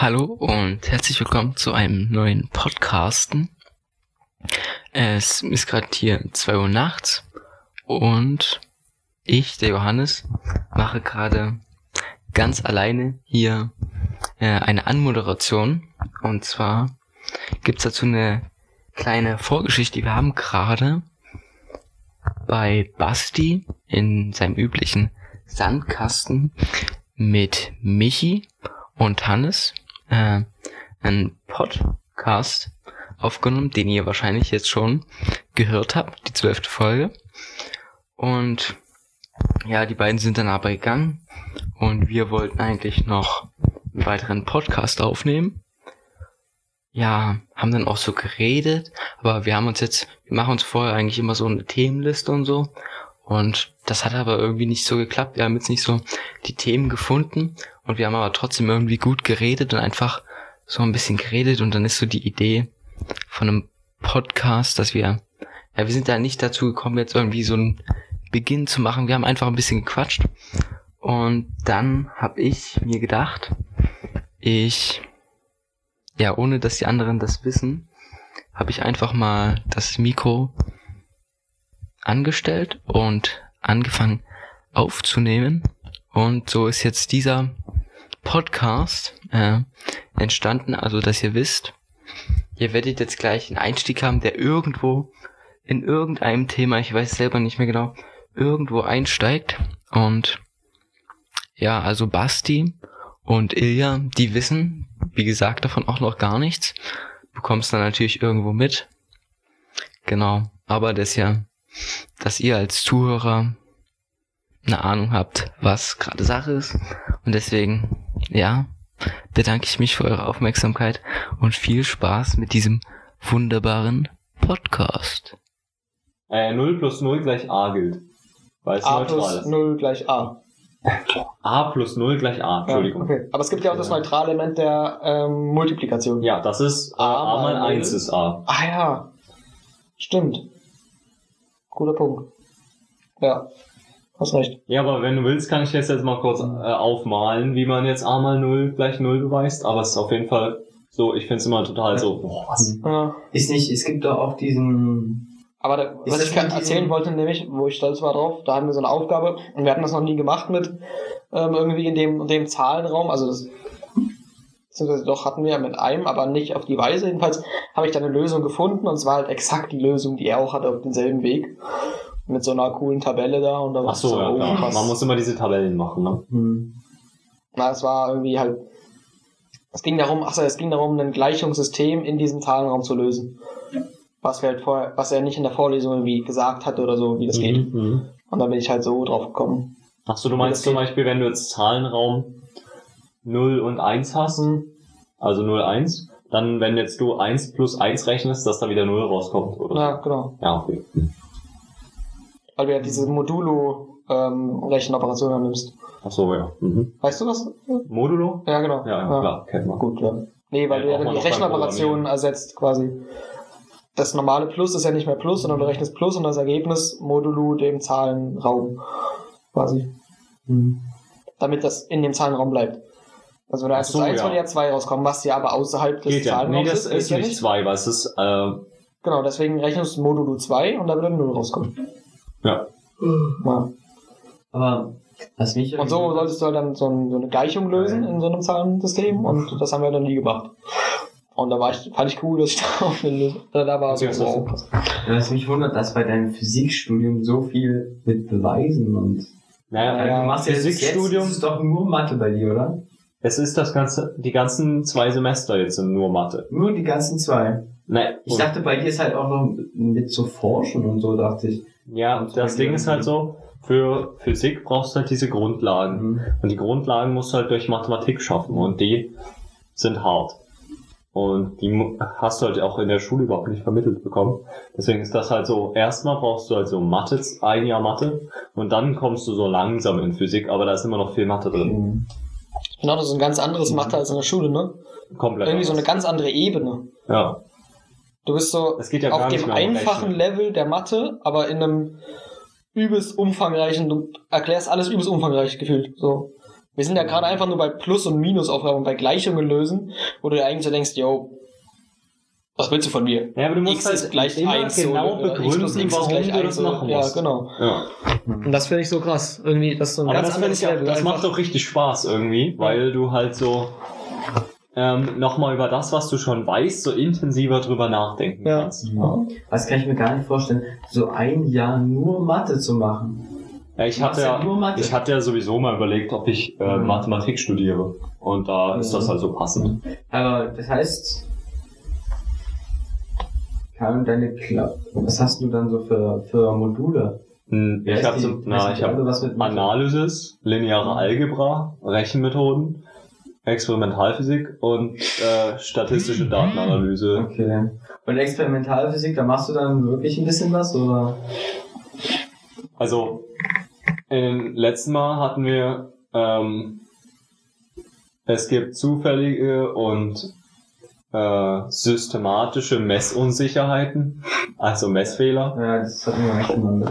Hallo und herzlich willkommen zu einem neuen Podcasten. Es ist gerade hier 2 Uhr nachts und ich, der Johannes, mache gerade ganz alleine hier äh, eine Anmoderation. Und zwar gibt's dazu eine kleine Vorgeschichte. Wir haben gerade bei Basti in seinem üblichen Sandkasten mit Michi und Hannes äh, einen Podcast aufgenommen, den ihr wahrscheinlich jetzt schon gehört habt, die zwölfte Folge. Und ja, die beiden sind dann aber gegangen und wir wollten eigentlich noch einen weiteren Podcast aufnehmen. Ja, haben dann auch so geredet, aber wir haben uns jetzt, wir machen uns vorher eigentlich immer so eine Themenliste und so. Und das hat aber irgendwie nicht so geklappt. Wir haben jetzt nicht so die Themen gefunden und wir haben aber trotzdem irgendwie gut geredet und einfach so ein bisschen geredet und dann ist so die Idee von einem Podcast, dass wir, ja, wir sind da nicht dazu gekommen, jetzt irgendwie so einen Beginn zu machen. Wir haben einfach ein bisschen gequatscht und dann habe ich mir gedacht, ich, ja, ohne dass die anderen das wissen, habe ich einfach mal das Mikro angestellt und angefangen aufzunehmen. Und so ist jetzt dieser Podcast äh, entstanden, also dass ihr wisst, ihr werdet jetzt gleich einen Einstieg haben, der irgendwo in irgendeinem Thema, ich weiß selber nicht mehr genau, irgendwo einsteigt. Und ja, also Basti und Ilja, die wissen, wie gesagt, davon auch noch gar nichts. Bekommst dann natürlich irgendwo mit. Genau. Aber das ja, dass ihr als Zuhörer eine Ahnung habt, was gerade Sache ist. Und deswegen, ja, bedanke ich mich für eure Aufmerksamkeit und viel Spaß mit diesem wunderbaren Podcast. Äh, 0 plus 0 gleich A gilt. Weil es A neutral plus ist. 0 gleich A. A plus 0 gleich A, Entschuldigung. Ja, okay. Aber es gibt ja auch das neutrale Element der ähm, Multiplikation. Ja, das ist äh, A A mal mal 1 null. ist A. Ah ja. Stimmt. Guter Punkt. Ja. Hast recht. Ja, aber wenn du willst, kann ich jetzt, jetzt mal kurz äh, aufmalen, wie man jetzt A mal 0 gleich 0 beweist. Aber es ist auf jeden Fall so, ich finde es immer total so, boah, was? Ja. Ist nicht, es gibt doch auch diesen. Aber da, was ich gerade erzählen wollte, nämlich, wo ich stolz war drauf, da hatten wir so eine Aufgabe und wir hatten das noch nie gemacht mit ähm, irgendwie in dem, in dem Zahlenraum. Also das beziehungsweise doch hatten wir mit einem, aber nicht auf die Weise. Jedenfalls habe ich da eine Lösung gefunden und es war halt exakt die Lösung, die er auch hatte auf demselben Weg. Mit so einer coolen Tabelle da und da war Ach so, ja, oh, klar. krass. Man muss immer diese Tabellen machen, ne? Hm. Na, es war irgendwie halt. Es ging darum, achso, es ging darum, ein Gleichungssystem in diesem Zahlenraum zu lösen. Was wir halt vorher, was er nicht in der Vorlesung irgendwie gesagt hatte oder so, wie das geht. Mhm. Und dann bin ich halt so drauf gekommen. Ach so, du meinst zum geht. Beispiel, wenn du jetzt Zahlenraum 0 und 1 hast, also 0, 1, dann wenn jetzt du 1 plus 1 rechnest, dass da wieder 0 rauskommt, oder? Ja, genau. Ja, okay. Weil du ja diese Modulo-Rechenoperationen nimmst. Ach so, ja. Mhm. Weißt du was? Modulo? Ja, genau. Ja, ja, klar, kennt man. Gut, ja. Nee, weil Ja, du ja dann die Rechenoperationen ersetzt quasi. Das normale Plus ist ja nicht mehr Plus, sondern du rechnest Plus und das Ergebnis modulo dem Zahlenraum. Quasi. Damit das in dem Zahlenraum bleibt. Also wenn du Ach 1 so, plus 1 ja. würde ja 2 rauskommen, was ja aber außerhalb des Geht ja. Zahlenraums Nee, das ist ja nicht 2, weil es ist, äh, Genau, deswegen rechnest du modulo 2 und da würde 0 rauskommen. Ja. Ja. Aber was mich Und so solltest du halt dann so, ein, so eine Gleichung lösen in so einem Zahlensystem und das haben wir dann nie gemacht. Und da war ich, fand ich cool, dass ich da auf eine Lösung, da war so, wow. was mich wundert, dass bei deinem Physikstudium so viel mit Beweisen und. Naja, ja, du machst ja jetzt Physikstudium, ist doch nur Mathe bei dir, oder? es ist das ganze, die ganzen zwei Semester jetzt sind nur Mathe. Nur die ganzen zwei. Nein, Ich dachte, bei dir ist halt auch noch mit zu forschen und so, dachte ich. Ja, und das Ding ist halt so, für Physik brauchst du halt diese Grundlagen. Mhm. Und die Grundlagen musst du halt durch Mathematik schaffen und die sind hart. Und die hast du halt auch in der Schule überhaupt nicht vermittelt bekommen. Deswegen ist das halt so, erstmal brauchst du halt so Mathe, ein Jahr Mathe, und dann kommst du so langsam in Physik, aber da ist immer noch viel Mathe drin. Mhm. Genau, das ist ein ganz anderes Mathe als in der Schule, ne? Komplett. Irgendwie so eine anders. ganz andere Ebene. Ja. Du bist so ja auf dem einfachen Rechnen. Level der Mathe, aber in einem übelst umfangreichen, du erklärst alles übelst umfangreich gefühlt. So. Wir sind ja gerade einfach nur bei Plus- und Minusaufgaben, bei Gleichungen lösen, wo du dir eigentlich so denkst, yo, was willst du von mir? Ja, aber du musst X halt ist gleich immer 1 genau X plus begründen, X ist warum gleich du 1 das machen Ja, musst. genau. Ja. Und das finde ich so krass. Irgendwie, das ist so ein Aber ganz das ich auch, Level. das macht doch richtig Spaß irgendwie, weil du halt so ähm, nochmal über das, was du schon weißt, so intensiver drüber nachdenken Ja. kannst. Ja. Das kann ich mir gar nicht vorstellen, so ein Jahr nur Mathe zu machen. Ja, ich hatte ja ja, nur Mathe. ich hatte ja sowieso mal überlegt, ob ich äh, Mhm. Mathematik studiere. Und da ist Mhm. das halt so passend. Aber das heißt, kann deine Kla was hast du dann so für, für Module? Hm, Ich ist habe so, na, ich habe? Analysis, lineare Algebra, Rechenmethoden, Experimentalphysik und äh, statistische Datenanalyse. Okay. Und Experimentalphysik, da machst du dann wirklich ein bisschen was, oder? Also, im letzten Mal hatten wir, ähm, es gibt zufällige und äh, systematische Messunsicherheiten, also Messfehler Ja, das hatten wir mal mit.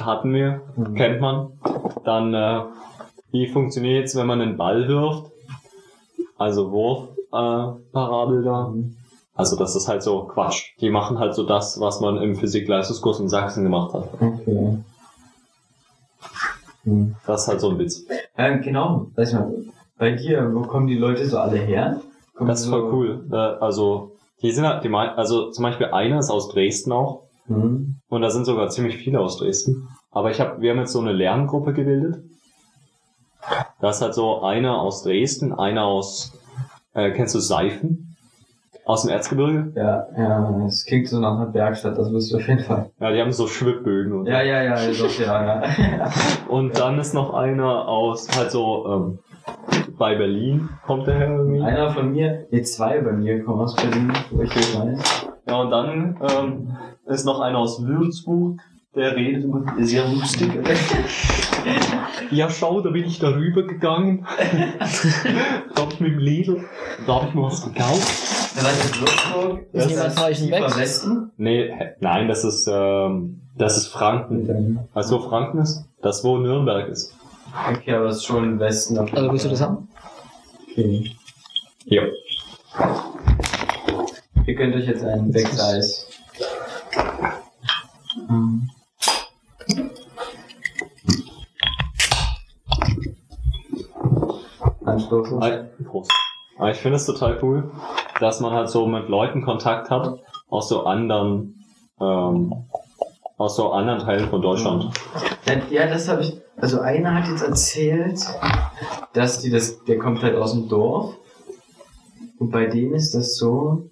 hatten wir, Mhm. kennt man. Dann, äh, wie funktioniert es, wenn man einen Ball wirft? Also Wurfparabel äh, da. Mhm. Also das ist halt so Quatsch. Die machen halt so das, was man im Physik-Leistungskurs in Sachsen gemacht hat. Okay. Hm. Das ist halt so ein Witz. Ja, genau. Sag ich mal, bei dir, wo kommen die Leute so alle her? Kommen Das ist so, voll cool. Äh, Also, die sind halt, die also zum Beispiel einer ist aus Dresden auch. Hm. Und da sind sogar ziemlich viele aus Dresden. Aber ich habe, wir haben jetzt so eine Lerngruppe gebildet. Da ist halt so einer aus Dresden, einer aus, äh, kennst du Seifen? Aus dem Erzgebirge? Ja, ja, es klingt so nach einer Bergstadt, das wirst du auf jeden Fall. Ja, die haben so Schwibbögen und Ja, ja, ja, doch, ja, ja. Und dann ist noch einer aus, halt so, ähm, bei Berlin kommt der her irgendwie. Einer von mir, nee, zwei bei mir kommen aus Berlin, wo ich hier weiß. Ja, und dann ähm, ist noch einer aus Würzburg, der redet immer sehr lustig. ja, schau, da bin ich darüber gegangen. da hab ich mit dem Lidl, da hab ich mir was gekauft. Ja, weißt du, Würzburg? Ist das jemand von euch Wex? Westen? Nee, nein, das ist, ähm, das ist Franken. Weißt du, wo Franken ist? Das, wo Nürnberg ist. Okay, aber das ist schon im Westen. Also willst du das haben? Okay. Ja. Ihr könnt euch jetzt einen Wegseis. Mhm. Ei- Prost. Aber ich finde es total cool, dass man halt so mit Leuten Kontakt hat aus so anderen, ähm, aus so anderen Teilen von Deutschland. Ja, Ja, das habe ich. Also einer hat jetzt erzählt, dass die das, der kommt halt aus dem Dorf. Und bei dem ist das so.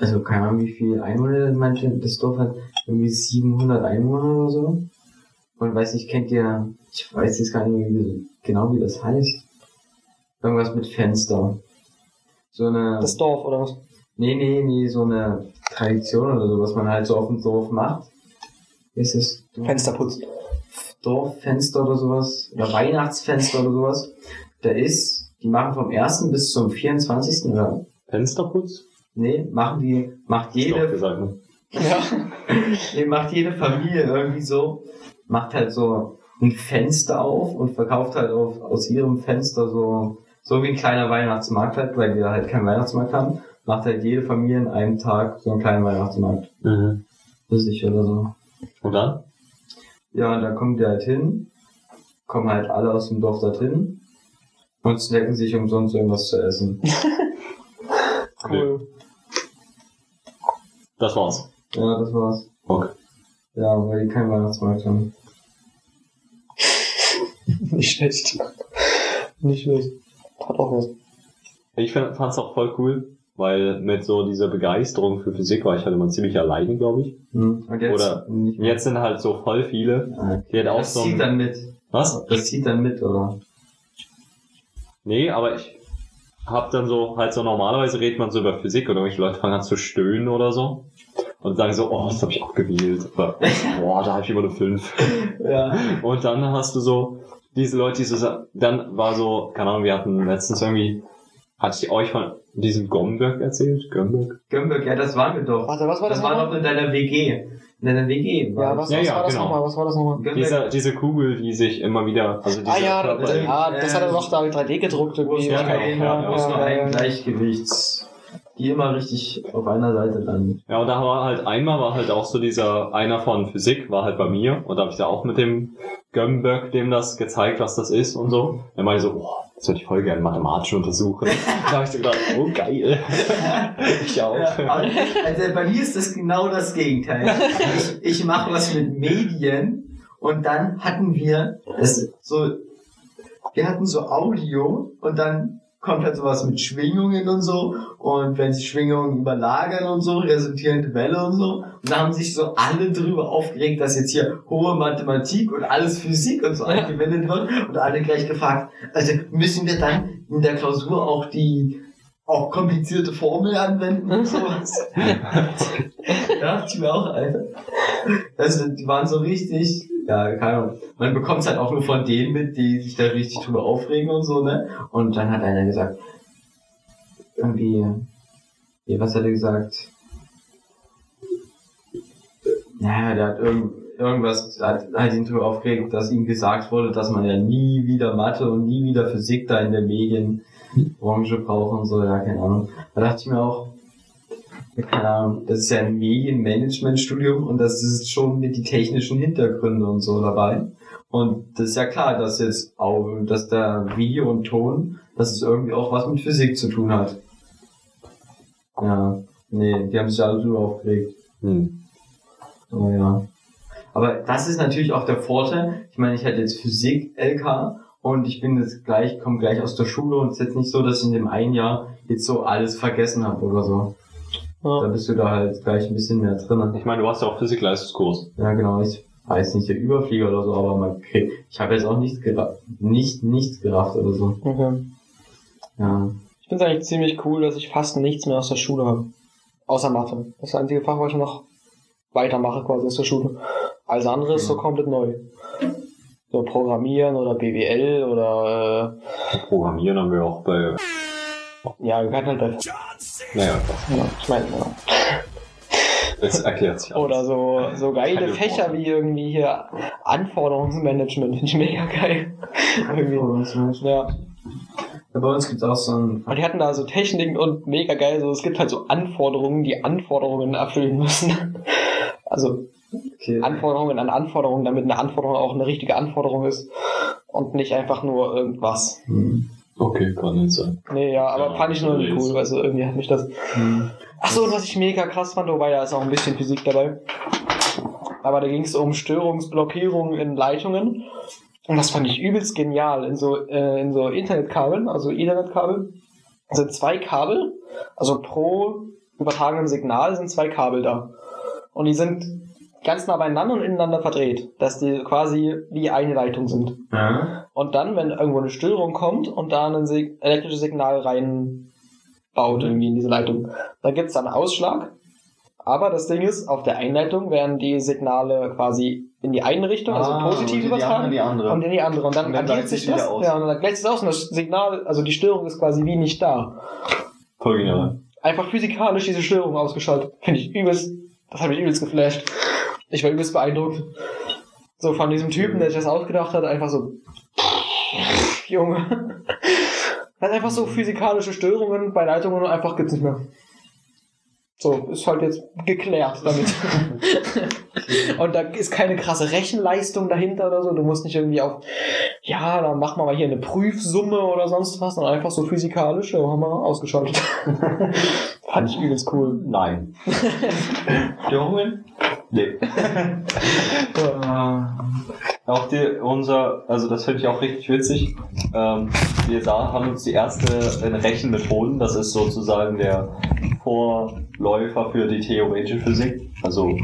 Also keine Ahnung, wie viel Einwohner manche das Dorf hat. Irgendwie 700 Einwohner oder so. Und weiß nicht, kennt ihr, ich weiß jetzt gar nicht wie, genau wie das heißt. Irgendwas mit Fenster. So eine. Das Dorf oder was? Nee, nee, nee, so eine Tradition oder so, was man halt so auf dem Dorf macht. Ist es? Fensterputz. Dorffenster oder sowas. Oder Weihnachtsfenster oder sowas. Da ist, die machen vom 1. bis zum 24. oder, Fensterputz? nee, machen die, macht jede, gesagt, ne? Ja. nee, macht jede Familie irgendwie so, macht halt so ein Fenster auf und verkauft halt auf, aus ihrem Fenster so, so wie ein kleiner Weihnachtsmarkt halt, weil wir halt keinen Weihnachtsmarkt haben, macht halt jede Familie an einem Tag so einen kleinen Weihnachtsmarkt. Mhm. Für sich oder so. Und dann? Ja, und dann kommen die halt hin, kommen halt alle aus dem Dorf da drin und snacken sich umsonst irgendwas zu essen. Cool. Das war's. Ja, das war's. Okay. Ja, weil die keinen Weihnachtsmarkt haben. Nicht schlecht. Nicht schlecht. Hat auch was. Ich fand es auch voll cool, weil mit so dieser Begeisterung für Physik war ich halt immer ziemlich alleine, glaube ich. Hm. Und jetzt, Oder jetzt sind halt so voll viele, okay. die halt auch Das so zieht ein, dann mit. Was? Das zieht dann mit, oder? Nee, aber ich hab dann so, halt so normalerweise redet man so über Physik und irgendwelche Leute fangen an zu stöhnen oder so. Und sagen so, oh, das habe ich auch gewählt. Oder, boah, da habe ich immer eine 5. Ja. Und dann hast du so diese Leute, die so, sa- dann war so, keine Ahnung, wir hatten letztens irgendwie Hatte ich euch von diesem Gomberg erzählt? Gomberg? Gömberg, ja, das waren wir doch. Warte, was war das, das war doch in deiner WG. In deiner WG. war Ja, das. was, Ja, was ja, war das genau. nochmal? Was war das nochmal? Diese, diese Kugel, die sich immer wieder, also diese Ah ja, Körper- äh, ja, das hat er doch da 3D gedruckt wo es irgendwie. nur Ja, ein, genau, ja, wo es ja, nur ja, ein ja. Gleichgewichts, die immer richtig auf einer Seite landen. Ja, und da war halt einmal war halt auch so dieser, einer von Physik war halt bei mir und da habe ich da auch mit dem Gömböck dem das gezeigt, was das ist und so. Er meinte so, boah, das würde ich voll gerne mathematisch untersuchen. da habe ich so gedacht, oh geil. ich auch. Ja, also bei mir ist das genau das Gegenteil. Ich, ich mache was mit Medien und dann hatten wir das so, wir hatten so Audio und dann kommt halt sowas mit Schwingungen und so und wenn sich Schwingungen überlagern und so, resultierende Welle und so und da haben sich so alle drüber aufgeregt, dass jetzt hier hohe Mathematik und alles Physik und so angewendet wird und alle gleich gefragt, also müssen wir dann in der Klausur auch die auch komplizierte Formel anwenden und sowas. da dachte ich mir auch, Alter. Also, die waren so richtig, ja, keine Ahnung. Man bekommt es halt auch nur von denen mit, die sich da richtig drüber aufregen und so, ne? Und dann hat einer gesagt, irgendwie, ja, was hat er gesagt? Naja, der hat irgend, irgendwas, hat, hat ihn drüber aufgeregt, dass ihm gesagt wurde, dass man ja nie wieder Mathe und nie wieder Physik da in der Medienbranche braucht und so, ja, keine Ahnung. Da dachte ich mir auch, das ist ja ein Medienmanagementstudium und das ist schon mit die technischen Hintergründe und so dabei. Und das ist ja klar, dass jetzt auch, dass da Video und Ton, dass es irgendwie auch was mit Physik zu tun hat. Ja, nee, die haben sich alle drüber aufgeregt. Hm. Oh ja. Aber das ist natürlich auch der Vorteil. Ich meine, ich hatte jetzt Physik LK und ich bin jetzt gleich, komme gleich aus der Schule und es ist jetzt nicht so, dass ich in dem einen Jahr jetzt so alles vergessen habe oder so. Da Ja. bist du da halt gleich ein bisschen mehr drin. Ich meine, du hast ja auch Physik-Leistungskurs. Ja, genau. Ich weiß nicht, der Überflieger oder so, aber man kriegt, ich habe jetzt auch nichts gerafft, nicht, nichts gerafft oder so. Okay. Ja. Ich finde es eigentlich ziemlich cool, dass ich fast nichts mehr aus der Schule habe. Außer Mathe. Das ist das einzige Fach, was ich noch weitermache quasi aus der Schule. Alles andere ist so komplett neu. So Programmieren oder BWL oder Programmieren haben wir auch bei, äh, ja, wir hatten halt bei naja, ja, ich meine, ja. das erklärt sich alles. Oder so, so geile Keine Fächer Worte. wie irgendwie hier Anforderungsmanagement, finde ich mega geil. irgendwie. Ja. Ja, Bei uns gibt's auch so ein, Und die hatten da so Techniken und mega geil, so es gibt halt so Anforderungen, die Anforderungen erfüllen müssen. Also okay, Anforderungen an Anforderungen, damit eine Anforderung auch eine richtige Anforderung ist und nicht einfach nur irgendwas. hm, Okay, kann nicht sein. Nee, ja, aber Ja, fand ich nur cool, also irgendwie hat mich das. hm, Achso, und was ich mega krass fand, wobei da ist auch ein bisschen Physik dabei. Aber da ging es um Störungsblockierungen in Leitungen. Und das fand ich übelst genial. In so, äh, in so Internetkabeln, also Ethernetkabel, sind zwei Kabel, also pro übertragenem Signal sind zwei Kabel da. Und die sind ganz nah beieinander und ineinander verdreht, dass die quasi wie eine Leitung sind. ja. Und dann, wenn irgendwo eine Störung kommt und da ein Sig elektrisches Signal reinbaut irgendwie in diese Leitung, dann gibt's dann einen Ausschlag. Aber das Ding ist, auf der Einleitung werden die Signale quasi in die eine Richtung, also Ah, positiv übertragen, anderen in die andere. und in die andere. Und dann, Und dann addiert gleicht sich das. aus. Ja, und dann gleicht sich aus und das Signal, also die Störung ist quasi wie nicht da. Voll genial. Einfach physikalisch diese Störung ausgeschaltet. Finde ich übelst, das hat mich übelst geflasht. Ich war übelst beeindruckt. So von diesem Typen, der sich das ausgedacht hat, einfach so, Junge. Hat einfach so physikalische Störungen bei Leitungen und einfach gibt's nicht mehr. So, ist halt jetzt geklärt damit. und da ist keine krasse Rechenleistung dahinter oder so. Du musst nicht irgendwie auf, ja, dann machen wir mal hier eine Prüfsumme oder sonst was, sondern einfach so physikalisch, ja, haben wir ausgeschaltet. Fand ich übelst cool. Nein. Störungen? Nee. Auch die, unser, also das finde ich auch richtig witzig. Ähm, wir sah, haben uns die erste Rechenmethoden, das ist sozusagen der Vorläufer für die theoretische Physik. Also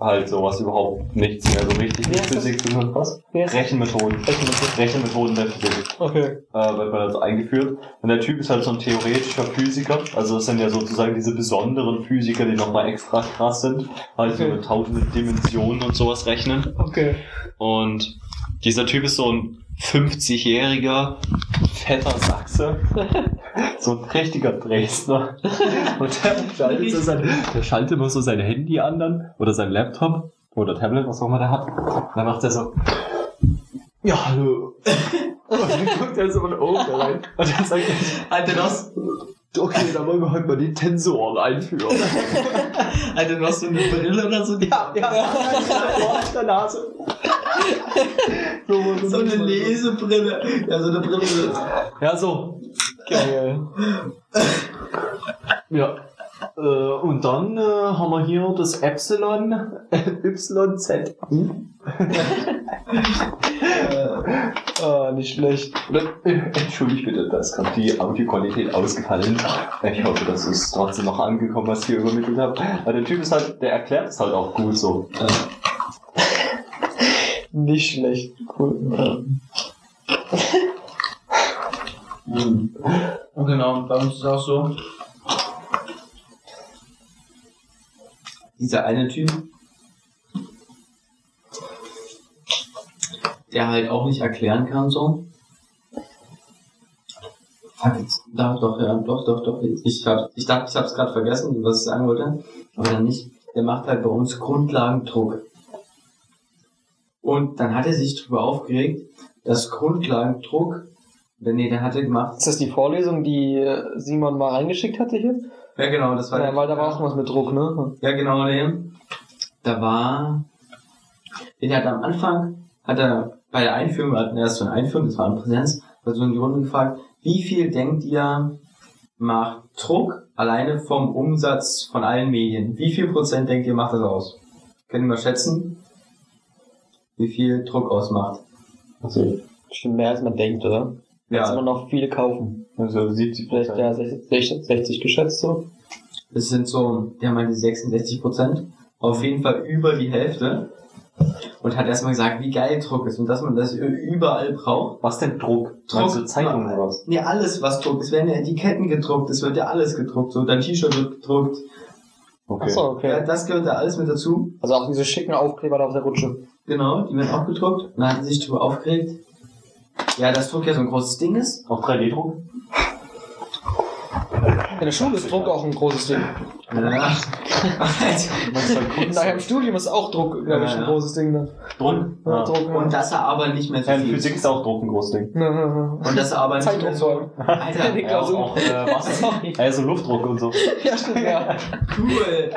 halt sowas überhaupt nichts mehr so richtig mit? Physik zu tun. Was? Das? Rechenmethoden. Rechenmethoden. Rechenmethoden der Physik Okay. äh, wird man also eingeführt. Und der Typ ist halt so ein theoretischer Physiker. Also das sind ja sozusagen diese besonderen Physiker, die nochmal extra krass sind. Halt so Okay. mit tausenden Dimensionen und sowas rechnen. Okay. Und dieser Typ ist so ein 50-jähriger fetter Sachse. so ein richtiger Dresdner. Und der schaltet, so sein, der schaltet immer so sein Handy an dann, oder sein Laptop, oder Tablet, was auch immer der hat. Und dann macht er so, ja, hallo. Und dann guckt er so von oben rein. Und dann sagt er, du hast, okay, dann wollen wir heute mal die Tensoren einführen. Alter, du hast so eine Brille oder so. Ja, ja, ja, auf der Nase. So eine Lesebrille. Ja, so eine Brille. Ja, so. Geil. Ja. Äh, und dann äh, haben wir hier das Epsilon YZ. Ah, nicht schlecht. Entschuldigt bitte, da ist gerade die Audioqualität ausgefallen. Ich hoffe, das ist trotzdem noch angekommen, was ich hier übermittelt habe. Aber der Typ ist halt, der erklärt es halt auch gut so. Nicht schlecht. Cool. Und genau, bei uns ist auch so. Dieser eine Typ, der halt auch nicht erklären kann, so. Fuck, jetzt, doch, doch, ja, doch, doch, doch. Ich, hab, ich dachte, ich hab's gerade vergessen, was ich sagen wollte, aber dann nicht. Der macht halt bei uns Grundlagendruck. Und dann hat er sich darüber aufgeregt, dass Grundlagendruck, nee, der hatte gemacht, Ist das die Vorlesung, die äh, Simon mal reingeschickt hatte hier? Ja genau, das war Ja, weil da war auch was mit Druck, ne? Ja, genau, nee. Da war, der hat am Anfang, hat er bei der Einführung, wir hatten erst so eine Einführung, das war in Präsenz, hat so in die Runde gefragt, wie viel denkt ihr macht Druck alleine vom Umsatz von allen Medien? Wie viel Prozent denkt ihr macht das aus? Können wir schätzen, wie viel Druck ausmacht? Also, Bestimmt mehr als man denkt, oder? Jetzt immer noch viele kaufen. Also 70 Vielleicht ja 60, 60 geschätzt so. Das sind so, der meinte 66 Prozent. Auf jeden Fall über die Hälfte. Und hat erstmal gesagt, wie geil Druck ist und dass man das überall braucht. Was denn Druck? Druck. Meinst du Zeitung oder was? Nee, alles was druckt. Es werden ja Etiketten gedruckt, es wird ja alles gedruckt. So, dein T-Shirt wird gedruckt. Okay. Achso, Ja, okay. das gehört da alles mit dazu. Also auch diese schicken Aufkleber da auf der Rutsche. Genau, die werden auch gedruckt. Und dann hat er sich darüber aufgeregt. Ja, dass Druck ja so ein großes Ding ist. Auch 3D-Druck? In der Schule ist Druck auch ein großes Ding. Ja. Und nachher im Studium ist auch Druck, glaube ich, Ja, ein ja. großes Ding. Ne? Druck? Ja, Ja. Druck, Und dass er aber nicht mehr so Ja, in viel. Physik ist auch Druck ein großes Ding. Ja, ja, ja. Und dass er aber nicht mehr so. Zeitdruck. Alter, Ja, auch, äh, Wasser. Also Luftdruck und so. Ja, stimmt, ja. cool.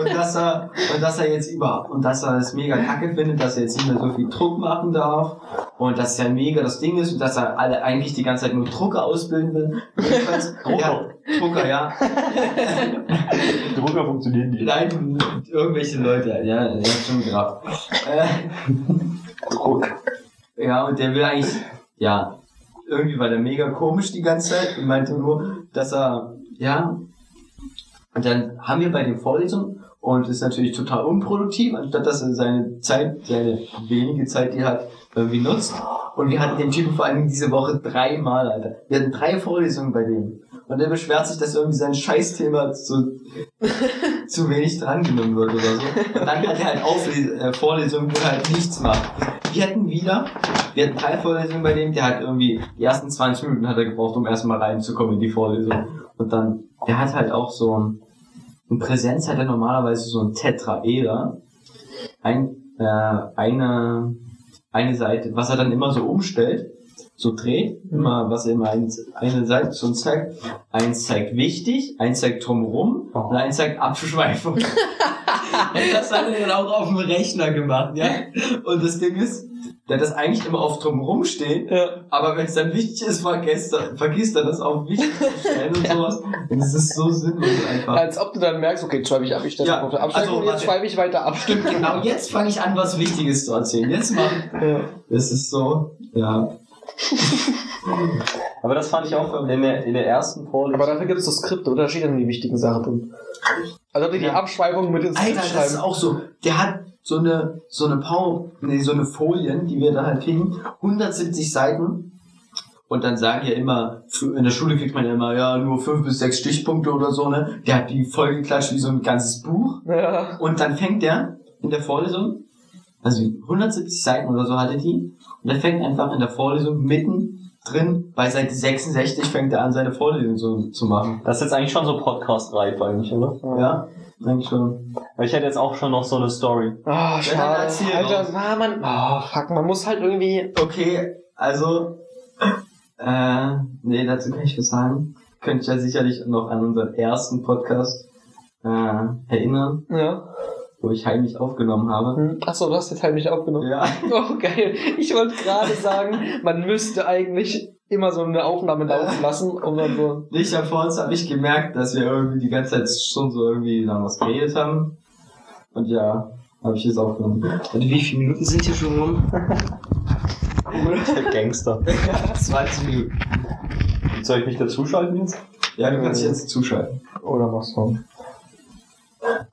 Und dass er, und dass er jetzt über, und dass er es mega kacke findet, dass er jetzt nicht mehr so viel Druck machen darf. Und dass ja mega das Ding ist und dass er alle eigentlich die ganze Zeit nur Drucker ausbilden will. Jedenfalls, Drucker. Ja, Drucker, ja. Drucker funktionieren nicht. Nein, irgendwelche Leute, ja, ja, schon gerafft. Äh, Druck. ja, und der will eigentlich, ja, irgendwie war der mega komisch die ganze Zeit und meinte nur, dass er, ja, und dann haben wir bei den Vorlesungen und ist natürlich total unproduktiv, anstatt dass er seine Zeit, seine wenige Zeit, die er hat, irgendwie nutzt. Und wir hatten den Typen vor allem diese Woche dreimal, Alter. Wir hatten drei Vorlesungen bei dem. Und er beschwert sich, dass irgendwie sein Scheißthema zu, zu wenig drangenommen wird oder so. Und dann hat er halt Aufles äh, Vorlesungen, wo er halt nichts macht. Wir hatten wieder, wir hatten drei Vorlesungen bei dem, der hat irgendwie, die ersten 20 Minuten hat er gebraucht, um erstmal reinzukommen in die Vorlesung. Und dann, der hat halt auch so ein, in Präsenz hat er normalerweise so ein Tetraeder. Ein, äh, eine, eine Seite, was er dann immer so umstellt, so dreht, immer, was er immer ein, eine Seite so zeigt. Eins zeigt wichtig, eins zeigt drumherum Oh. und eins zeigt Abschweifung. das hat er dann auch auf dem Rechner gemacht, ja. Und das Ding ist, der hat das eigentlich immer auf drumherum stehen, Ja. aber wenn es dann wichtig ist, vergisst er, vergisst er das auch wichtig zu stellen und sowas. Und es ist so sinnlos einfach. Als ob du dann merkst, okay, jetzt schweife ich ab, ich stelle Ja, auf der Abschweifung also, jetzt schweife ich weiter ab. Stimmt, genau jetzt fange ich an, was Wichtiges zu erzählen. Jetzt mal. Ja. Das ist so, ja. Aber das fand ich auch in der, in der ersten Vorlesung. Aber dafür gibt es das Skript, oder? Da steht dann die wichtigen Sachen drin. Also die die Ja. Abschweifung mit ins Alter, Skript das ist auch so. Der hat so eine, so eine Power, nee, so eine Folien, die wir da halt kriegen. 170 Seiten. Und dann sagen ja immer, für- in der Schule kriegt man ja immer, ja, nur fünf bis sechs Stichpunkte oder so, ne? Der hat die vollgeklatscht wie so ein ganzes Buch. Ja. Und dann fängt der in der Vorlesung, also 170 Seiten oder so hatte die, und er fängt einfach in der Vorlesung mittendrin drin. Bei Seite 66 fängt er an, seine Vorlesung so zu machen. Das ist jetzt eigentlich schon so Podcast-reif eigentlich, oder? Ja, eigentlich schon. Weil ich hätte jetzt auch schon noch so eine Story. Dann schade. erzähl Alter, doch. na, man, oh, fuck, man muss halt irgendwie. Okay, also, äh, nee, dazu kann ich was sagen. Könnt ihr ja sicherlich noch an unseren ersten Podcast äh, erinnern, Ja. wo ich heimlich aufgenommen habe. Hm. Achso, du hast jetzt nicht aufgenommen. Ja. Oh, geil. Ich wollte gerade sagen, man müsste eigentlich immer so eine Aufnahme laufen lassen, um dann so. Nicht ja, vor uns habe ich gemerkt, dass wir irgendwie die ganze Zeit schon so irgendwie dann was geredet haben. Und ja, habe ich es aufgenommen. Und wie viele Minuten sind hier schon rum? Der Gangster. 20 Minuten. Soll ich mich dazuschalten jetzt? Ja, du kannst jetzt zuschalten. Oder machst du?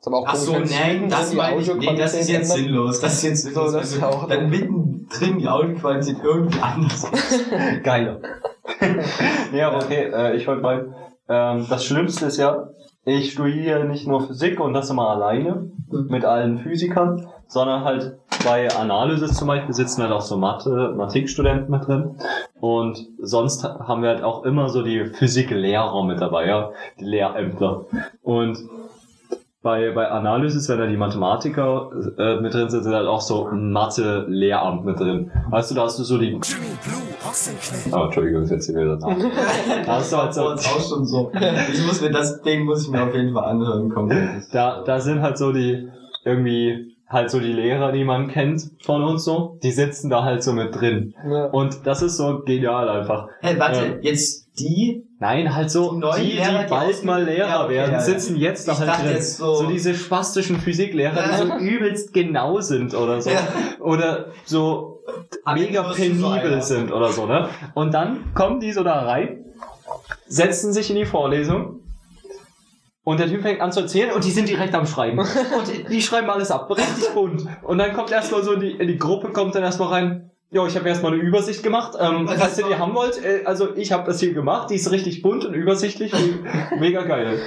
Aber auch Ach so, nein, das meine ich, nee, das ist jetzt sinnlos. Das ist jetzt sinnlos. So, das ist wenn auch- dann mittendrin die Audioqualität irgendwie anders. Geiler. nee, aber okay, äh, ich wollte mal. Ähm, das Schlimmste ist ja, ich studiere nicht nur Physik und das immer alleine mit allen Physikern, sondern halt bei Analysis zum Beispiel sitzen halt auch so Mathe, Mathematikstudenten mit drin. Und sonst haben wir halt auch immer so die Physiklehrer mit dabei, ja, die Lehrämtler. Und bei, bei Analysis, wenn da die Mathematiker äh, mit drin sind, sind halt auch so Mathe-Lehramt mit drin. Weißt du, da hast du so die. Oh, Entschuldigung, jetzt hier wieder da. Da hast du halt so, uns auch schon so. Ich muss mir das Ding muss ich mir auf jeden Fall anhören kommen. da, da sind halt so die, irgendwie, halt so die Lehrer, die man kennt von uns so, die sitzen da halt so mit drin. Ja. Und das ist so genial einfach. Hey, warte, Ähm. jetzt die? Nein, halt so, Die neuen die, die Lehrer, die bald mal Lehrer Ja, okay, werden, ja, ja. sitzen jetzt da halt drin. jetzt so- so diese spastischen Physiklehrer, die so übelst genau sind oder so. Oder so mega so penibel einer. sind oder so, ne? Und dann kommen die so da rein, setzen sich in die Vorlesung und der Typ fängt an zu erzählen und die sind direkt am Schreiben. Und die schreiben alles ab, richtig bunt. Und dann kommt erstmal so in die, die Gruppe, kommt dann erstmal rein, Jo, ich habe erstmal eine Übersicht gemacht. Ähm, Was falls hast ihr du- die haben wollt, äh, also ich habe das hier gemacht. Die ist richtig bunt und übersichtlich und mega geil.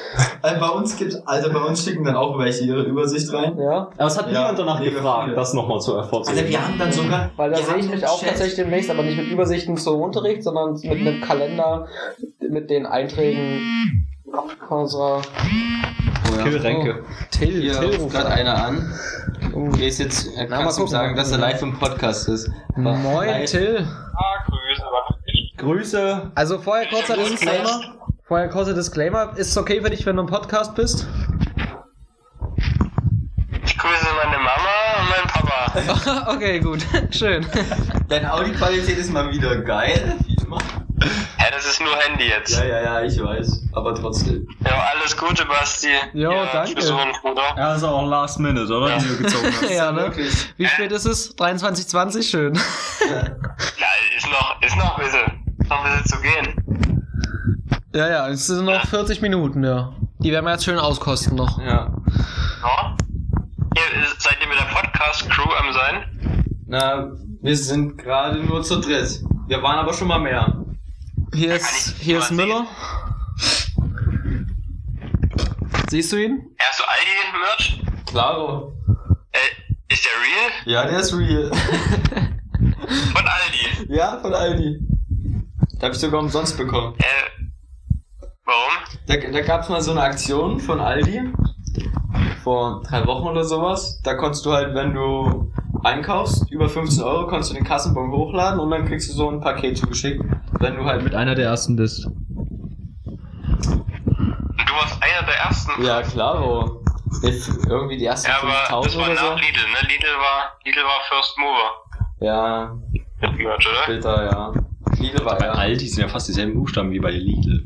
Also bei uns gibt, also bei uns schicken dann auch welche ihre Übersicht rein. Ja, Aber es hat Ja, niemand danach gefragt, viele. das nochmal zu hervorzuheben. Also wir haben dann sogar, weil da sehe ich mich auch Chat. tatsächlich demnächst, aber nicht mit Übersichten zum Unterricht, sondern mit einem Kalender, mit den Einträgen unserer Kill Renke. Till, Hier Till ruft ruft gerade einer an. Oh. Der ist jetzt, er Na, kann mal ihm gucken, sagen, dass er live im Podcast ist. Moin, Live. Till. Grüße. Also vorher kurzer Disclaimer. Vorher kurzer Disclaimer. Ist es okay für dich, wenn du im Podcast bist? Ich grüße meine Mama und meinen Papa. okay, gut. Schön. Deine Audioqualität ist mal wieder geil, wie immer. Hä, das ist nur Handy jetzt. Ja, ja, ja, ich weiß. Aber trotzdem. Ja, alles Gute, Basti. Jo, ja, danke. Frisurenbruder. Ja, ist auch Last Minute, oder? Die du gezogen hast. ja, ne? Wirklich. Wie spät ist es? 23.20? Schön. Ja, ist noch, ist noch ein bisschen, ist noch ein bisschen zu gehen. Ja, ja, es sind noch 40 Minuten, ja. Die werden wir jetzt schön auskosten noch. Ja. Ja? Ihr, seid ihr mit der Podcast-Crew am Sein? Na, wir sind gerade nur zu dritt. Wir waren aber schon mal mehr. Hier ist, hier ist Müller. Siehst du ihn? Hast du Aldi-Merch? Klaro. Äh, ist der real? Ja, der ist real. Von Aldi. ja, von Aldi. Da hab ich sogar umsonst bekommen. Äh, warum? Da, da gab's mal so eine Aktion von Aldi. Vor drei Wochen oder sowas. Da konntest du halt, wenn du einkaufst, über 15 Euro, konntest du den Kassenbon hochladen und dann kriegst du so ein Paket zugeschickt, wenn du halt mit einer der ersten bist. Und du warst Ersten. Ja, klaro. Jetzt Irgendwie die ersten Ja, aber das 5000 war oder nach so. Lidl, ne? Lidl war, Lidl war First Mover. Ja, Mit Merch, oder? später, ja. Lidl war Bei ja. Aldi sind ja fast dieselben Buchstaben wie bei Lidl.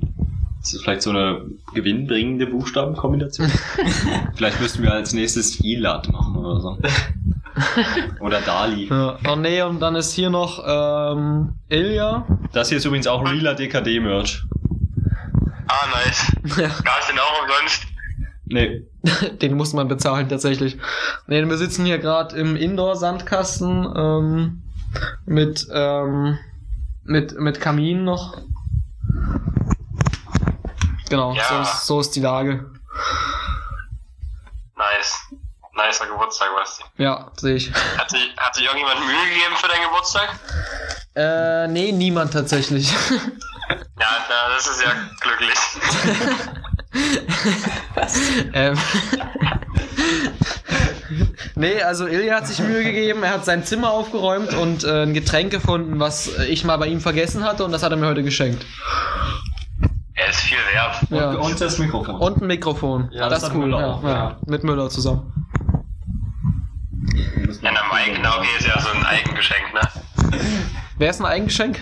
Das ist vielleicht so eine gewinnbringende Buchstabenkombination. vielleicht müssten wir als nächstes Ilat machen oder so. oder Dali. Ja. Oh nee, und dann ist hier noch ähm, Ilja. Das hier ist übrigens auch Reala DKD Merch. Ah, nice. Ja. Gab es den auch umsonst? Nee. Den muss man bezahlen tatsächlich. Nee, wir sitzen hier gerade im Indoor-Sandkasten ähm, mit, ähm, mit, mit Kamin noch. Genau, Ja. so, ist, so ist die Lage. Nice. Nicer Geburtstag, Basti. Ja, sehe ich. Hat sich, hat sich irgendjemand Mühe gegeben für deinen Geburtstag? Äh, nee, niemand tatsächlich. Ja, da, das ist ja glücklich. ähm. nee, also Ilja hat sich Mühe gegeben, er hat sein Zimmer aufgeräumt und äh, ein Getränk gefunden, was ich mal bei ihm vergessen hatte und das hat er mir heute geschenkt. Er ist viel wert. Ja. Und das Mikrofon. Und ein Mikrofon. Ja, das das ist cool. Müller Ja, auch, ja. Mit Müller zusammen. Ja, na, mein Knauki ist ja so ein Eigengeschenk, ne? Wer ist ein Eigengeschenk?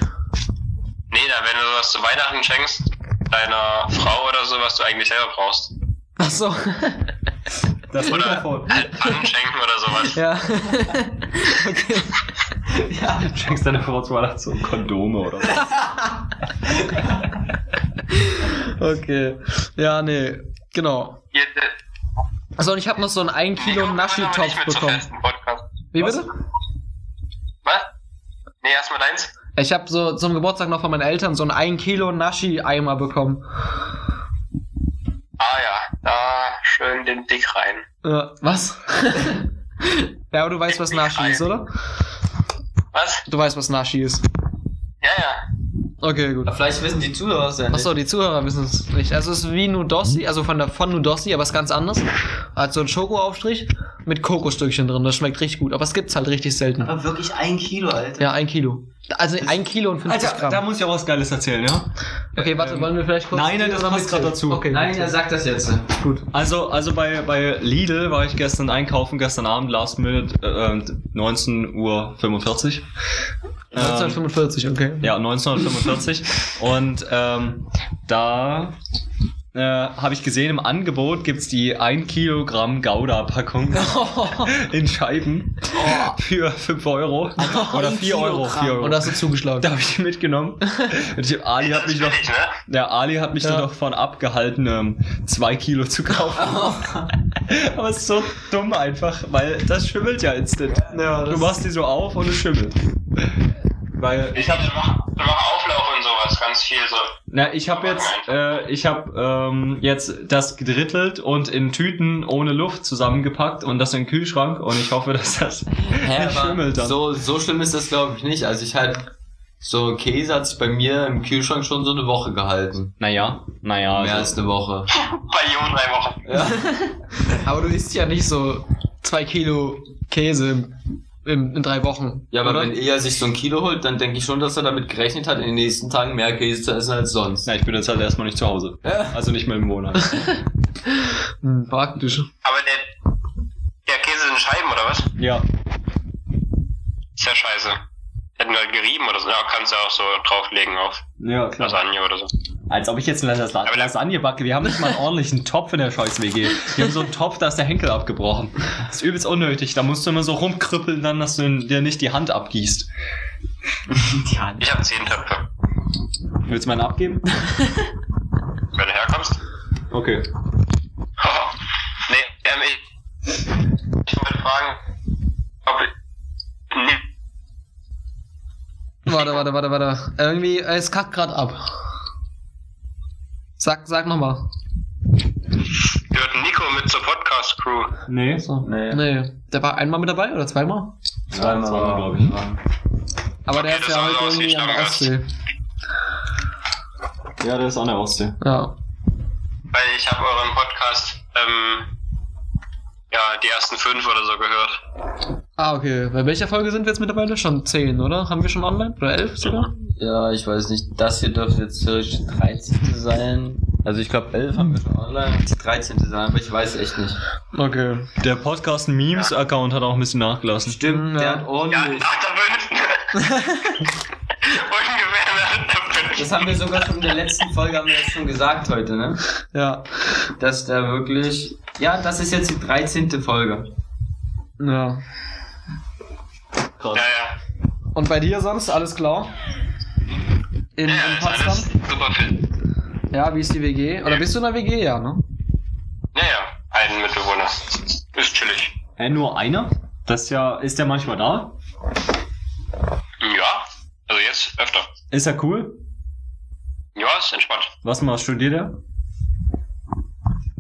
Nee, da, wenn du sowas zu Weihnachten schenkst, deiner Frau oder so, was du eigentlich selber brauchst. Achso. Das Oder Mikrofon. halt anschenken oder sowas. ja. okay. Du schenkst deiner Frau zu Weihnachten so Kondome oder so. Okay. Ja, nee. Genau. Äh, Achso, und ich habe noch so einen 1 Kilo Naschi-Topf bekommen. Wie Was? bitte? Was? Nee, erstmal deins. Ich habe so zum Geburtstag noch von meinen Eltern so einen 1 Kilo Naschi-Eimer bekommen. Ah ja, da schön den Dick rein. Ja, was? ja, aber du weißt, was Naschi ist, oder? Was? Du weißt, was Naschi ist. Ja, ja. Okay, gut. Aber vielleicht wissen die Zuhörer es ja nicht. Achso, die Zuhörer wissen es nicht. Also es ist wie Nudossi, also von der von Nudossi, aber es ist ganz anders. Hat so einen Schokoaufstrich mit Kokosstückchen drin. Das schmeckt richtig gut, aber es gibt's halt richtig selten. Aber wirklich ein Kilo, Alter. Ja, ein Kilo. Also ein Kilo und 50 Alter, da Gramm. muss ich auch was Geiles erzählen, ja? Okay, warte, wollen wir vielleicht kurz. Nein, nein, das passt grad dazu. Okay. Nein, er sagt das jetzt. gut. Also, also bei, bei Lidl war ich gestern einkaufen, gestern Abend, last minute, äh, 19.45 Uhr. 1945, okay. Ja, 1945. Und ähm, da äh, habe ich gesehen, im Angebot gibt's die 1 Kilogramm Gouda-Packung in Scheiben für 5 Euro. Oder 4 Euro, 4 Euro. Und da hast du zugeschlagen. da habe ich die mitgenommen. Und die Ali hat mich noch, billig, ne? der Ali hat mich Ja. dann davon abgehalten, ähm, zwei Kilo zu kaufen. Aber es ist so dumm einfach, weil das schimmelt ja instant. Ja, du machst die so auf und es schimmelt. Weil ich habe Ich mach, ich mach sowas, ganz viel so. Na, ich habe jetzt, äh, ich habe ähm, jetzt das gedrittelt und in Tüten ohne Luft zusammengepackt und das in den Kühlschrank und ich hoffe, dass das Hä, nicht schimmelt dann. so, so schlimm ist das glaube ich nicht. Also ich halt, so Käse hat sich bei mir im Kühlschrank schon so eine Woche gehalten. Naja, naja. Mehr Also, als eine Woche. Bei Jungen drei Wochen. Ja. Aber du isst ja nicht so zwei Kilo Käse im, in drei Wochen. Ja, aber oder? wenn er sich so ein Kilo holt, dann denke ich schon, dass er damit gerechnet hat, in den nächsten Tagen mehr Käse zu essen als sonst. na, ich bin jetzt halt erstmal nicht zu Hause. Also nicht mehr im Monat. Hm, praktisch. Aber der, der Käse in Scheiben oder was? ja. Ist ja scheiße. Hätten wir gerieben oder so. Ja, kannst du auch so drauflegen auf Ja, klar. Lasagne oder so. Als ob ich jetzt eine Las Aber- Lasagne backe. Wir haben nicht mal einen ordentlichen Topf in der scheiß WG. Wir haben so einen Topf, da ist der Henkel abgebrochen. Das ist übelst unnötig. Da musst du immer so rumkrüppeln, dann, dass du dir nicht die Hand abgießt. Ich habe zehn Töpfe. Willst du meinen abgeben? Wenn du herkommst. Okay. nee, ähm, ich, ich wollte fragen, ob ich, nee, Warte, warte, warte, warte. Irgendwie, äh, es kackt grad ab. Sag, sag nochmal. gehört Nico mit zur Podcast-Crew. Nee. So. Nee. Nee. Der war einmal mit dabei oder zweimal? Zweimal, glaube ich. Aber der Okay, ist das ja heute irgendwie an der. Ostsee. Ja, der ist an der Ostsee. Ja. Weil ich habe euren Podcast, ähm, ja, die ersten fünf oder so gehört. Ah, okay. Bei welcher Folge sind wir jetzt mittlerweile? Schon 10, oder? Haben wir schon online? Oder 11 sogar? Ja, ich weiß nicht. Das hier dürfte jetzt theoretisch die 13. sein. Also ich glaube 11 haben wir schon online. Die 13. sein, aber ich weiß echt nicht. Okay. Der Podcast Memes Account hat auch ein bisschen nachgelassen. Stimmt, Ja. der hat Ja, ordentlich. nach der fünften. Ungefähr nach der fünften. Das haben wir sogar schon in der letzten Folge, haben wir das schon gesagt heute, ne? Ja. Dass der wirklich. Ja, das ist jetzt die 13. Folge. Ja. Ja, ja. Und bei dir sonst alles klar? In, Ja, in Potsdam? super fit. Ja, wie ist die WG? Oder bist du in der WG? Ja, ne? Ja, ja, ein Mitbewohner. Ist chillig. Äh, nur einer? Das ist ja, ist der manchmal da? Ja, also jetzt öfter. Ist er cool? Ja, ist entspannt. Was mal studiert er?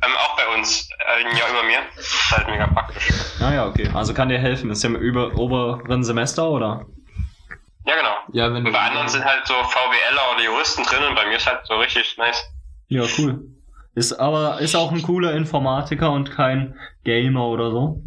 Ähm, auch bei uns, äh, ein Jahr über mir. Ist halt mega praktisch. Ah ja, okay. Also kann dir helfen. Ist der im über, oberen Semester oder? Ja, Ja, genau. Ja, wenn Und bei anderen sind halt so VWLer oder Juristen drin und bei mir ist halt so richtig nice. Ja, cool. Ist aber ist auch ein cooler Informatiker und kein Gamer oder so.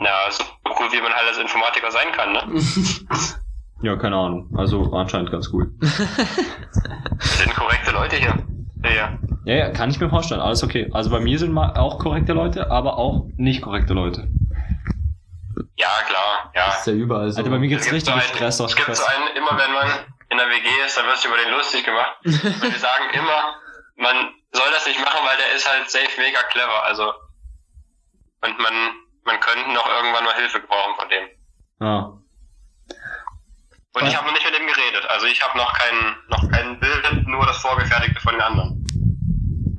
Ja, so cool wie man halt als Informatiker sein kann, ne? Ja, keine Ahnung. Also anscheinend ganz cool. Sind korrekte Leute hier. Ja, ja. Ja, ja, kann ich mir vorstellen. Alles okay. Also bei mir sind auch korrekte Leute, aber auch nicht korrekte Leute. Ja, klar, ja. ist ja überall so. Alter, bei mir gibt's Es gibt so richtige einen, Stresser. es gibt so einen, immer wenn man in der WG ist, dann wirst du über den lustig gemacht. Und wir sagen immer, man soll das nicht machen, weil der ist halt safe mega clever. Also, und man, man könnte noch irgendwann mal Hilfe gebrauchen von dem. Ja. Und ich habe noch nicht mit ihm geredet. Also ich habe noch kein, noch kein Bild, nur das Vorgefertigte von den anderen.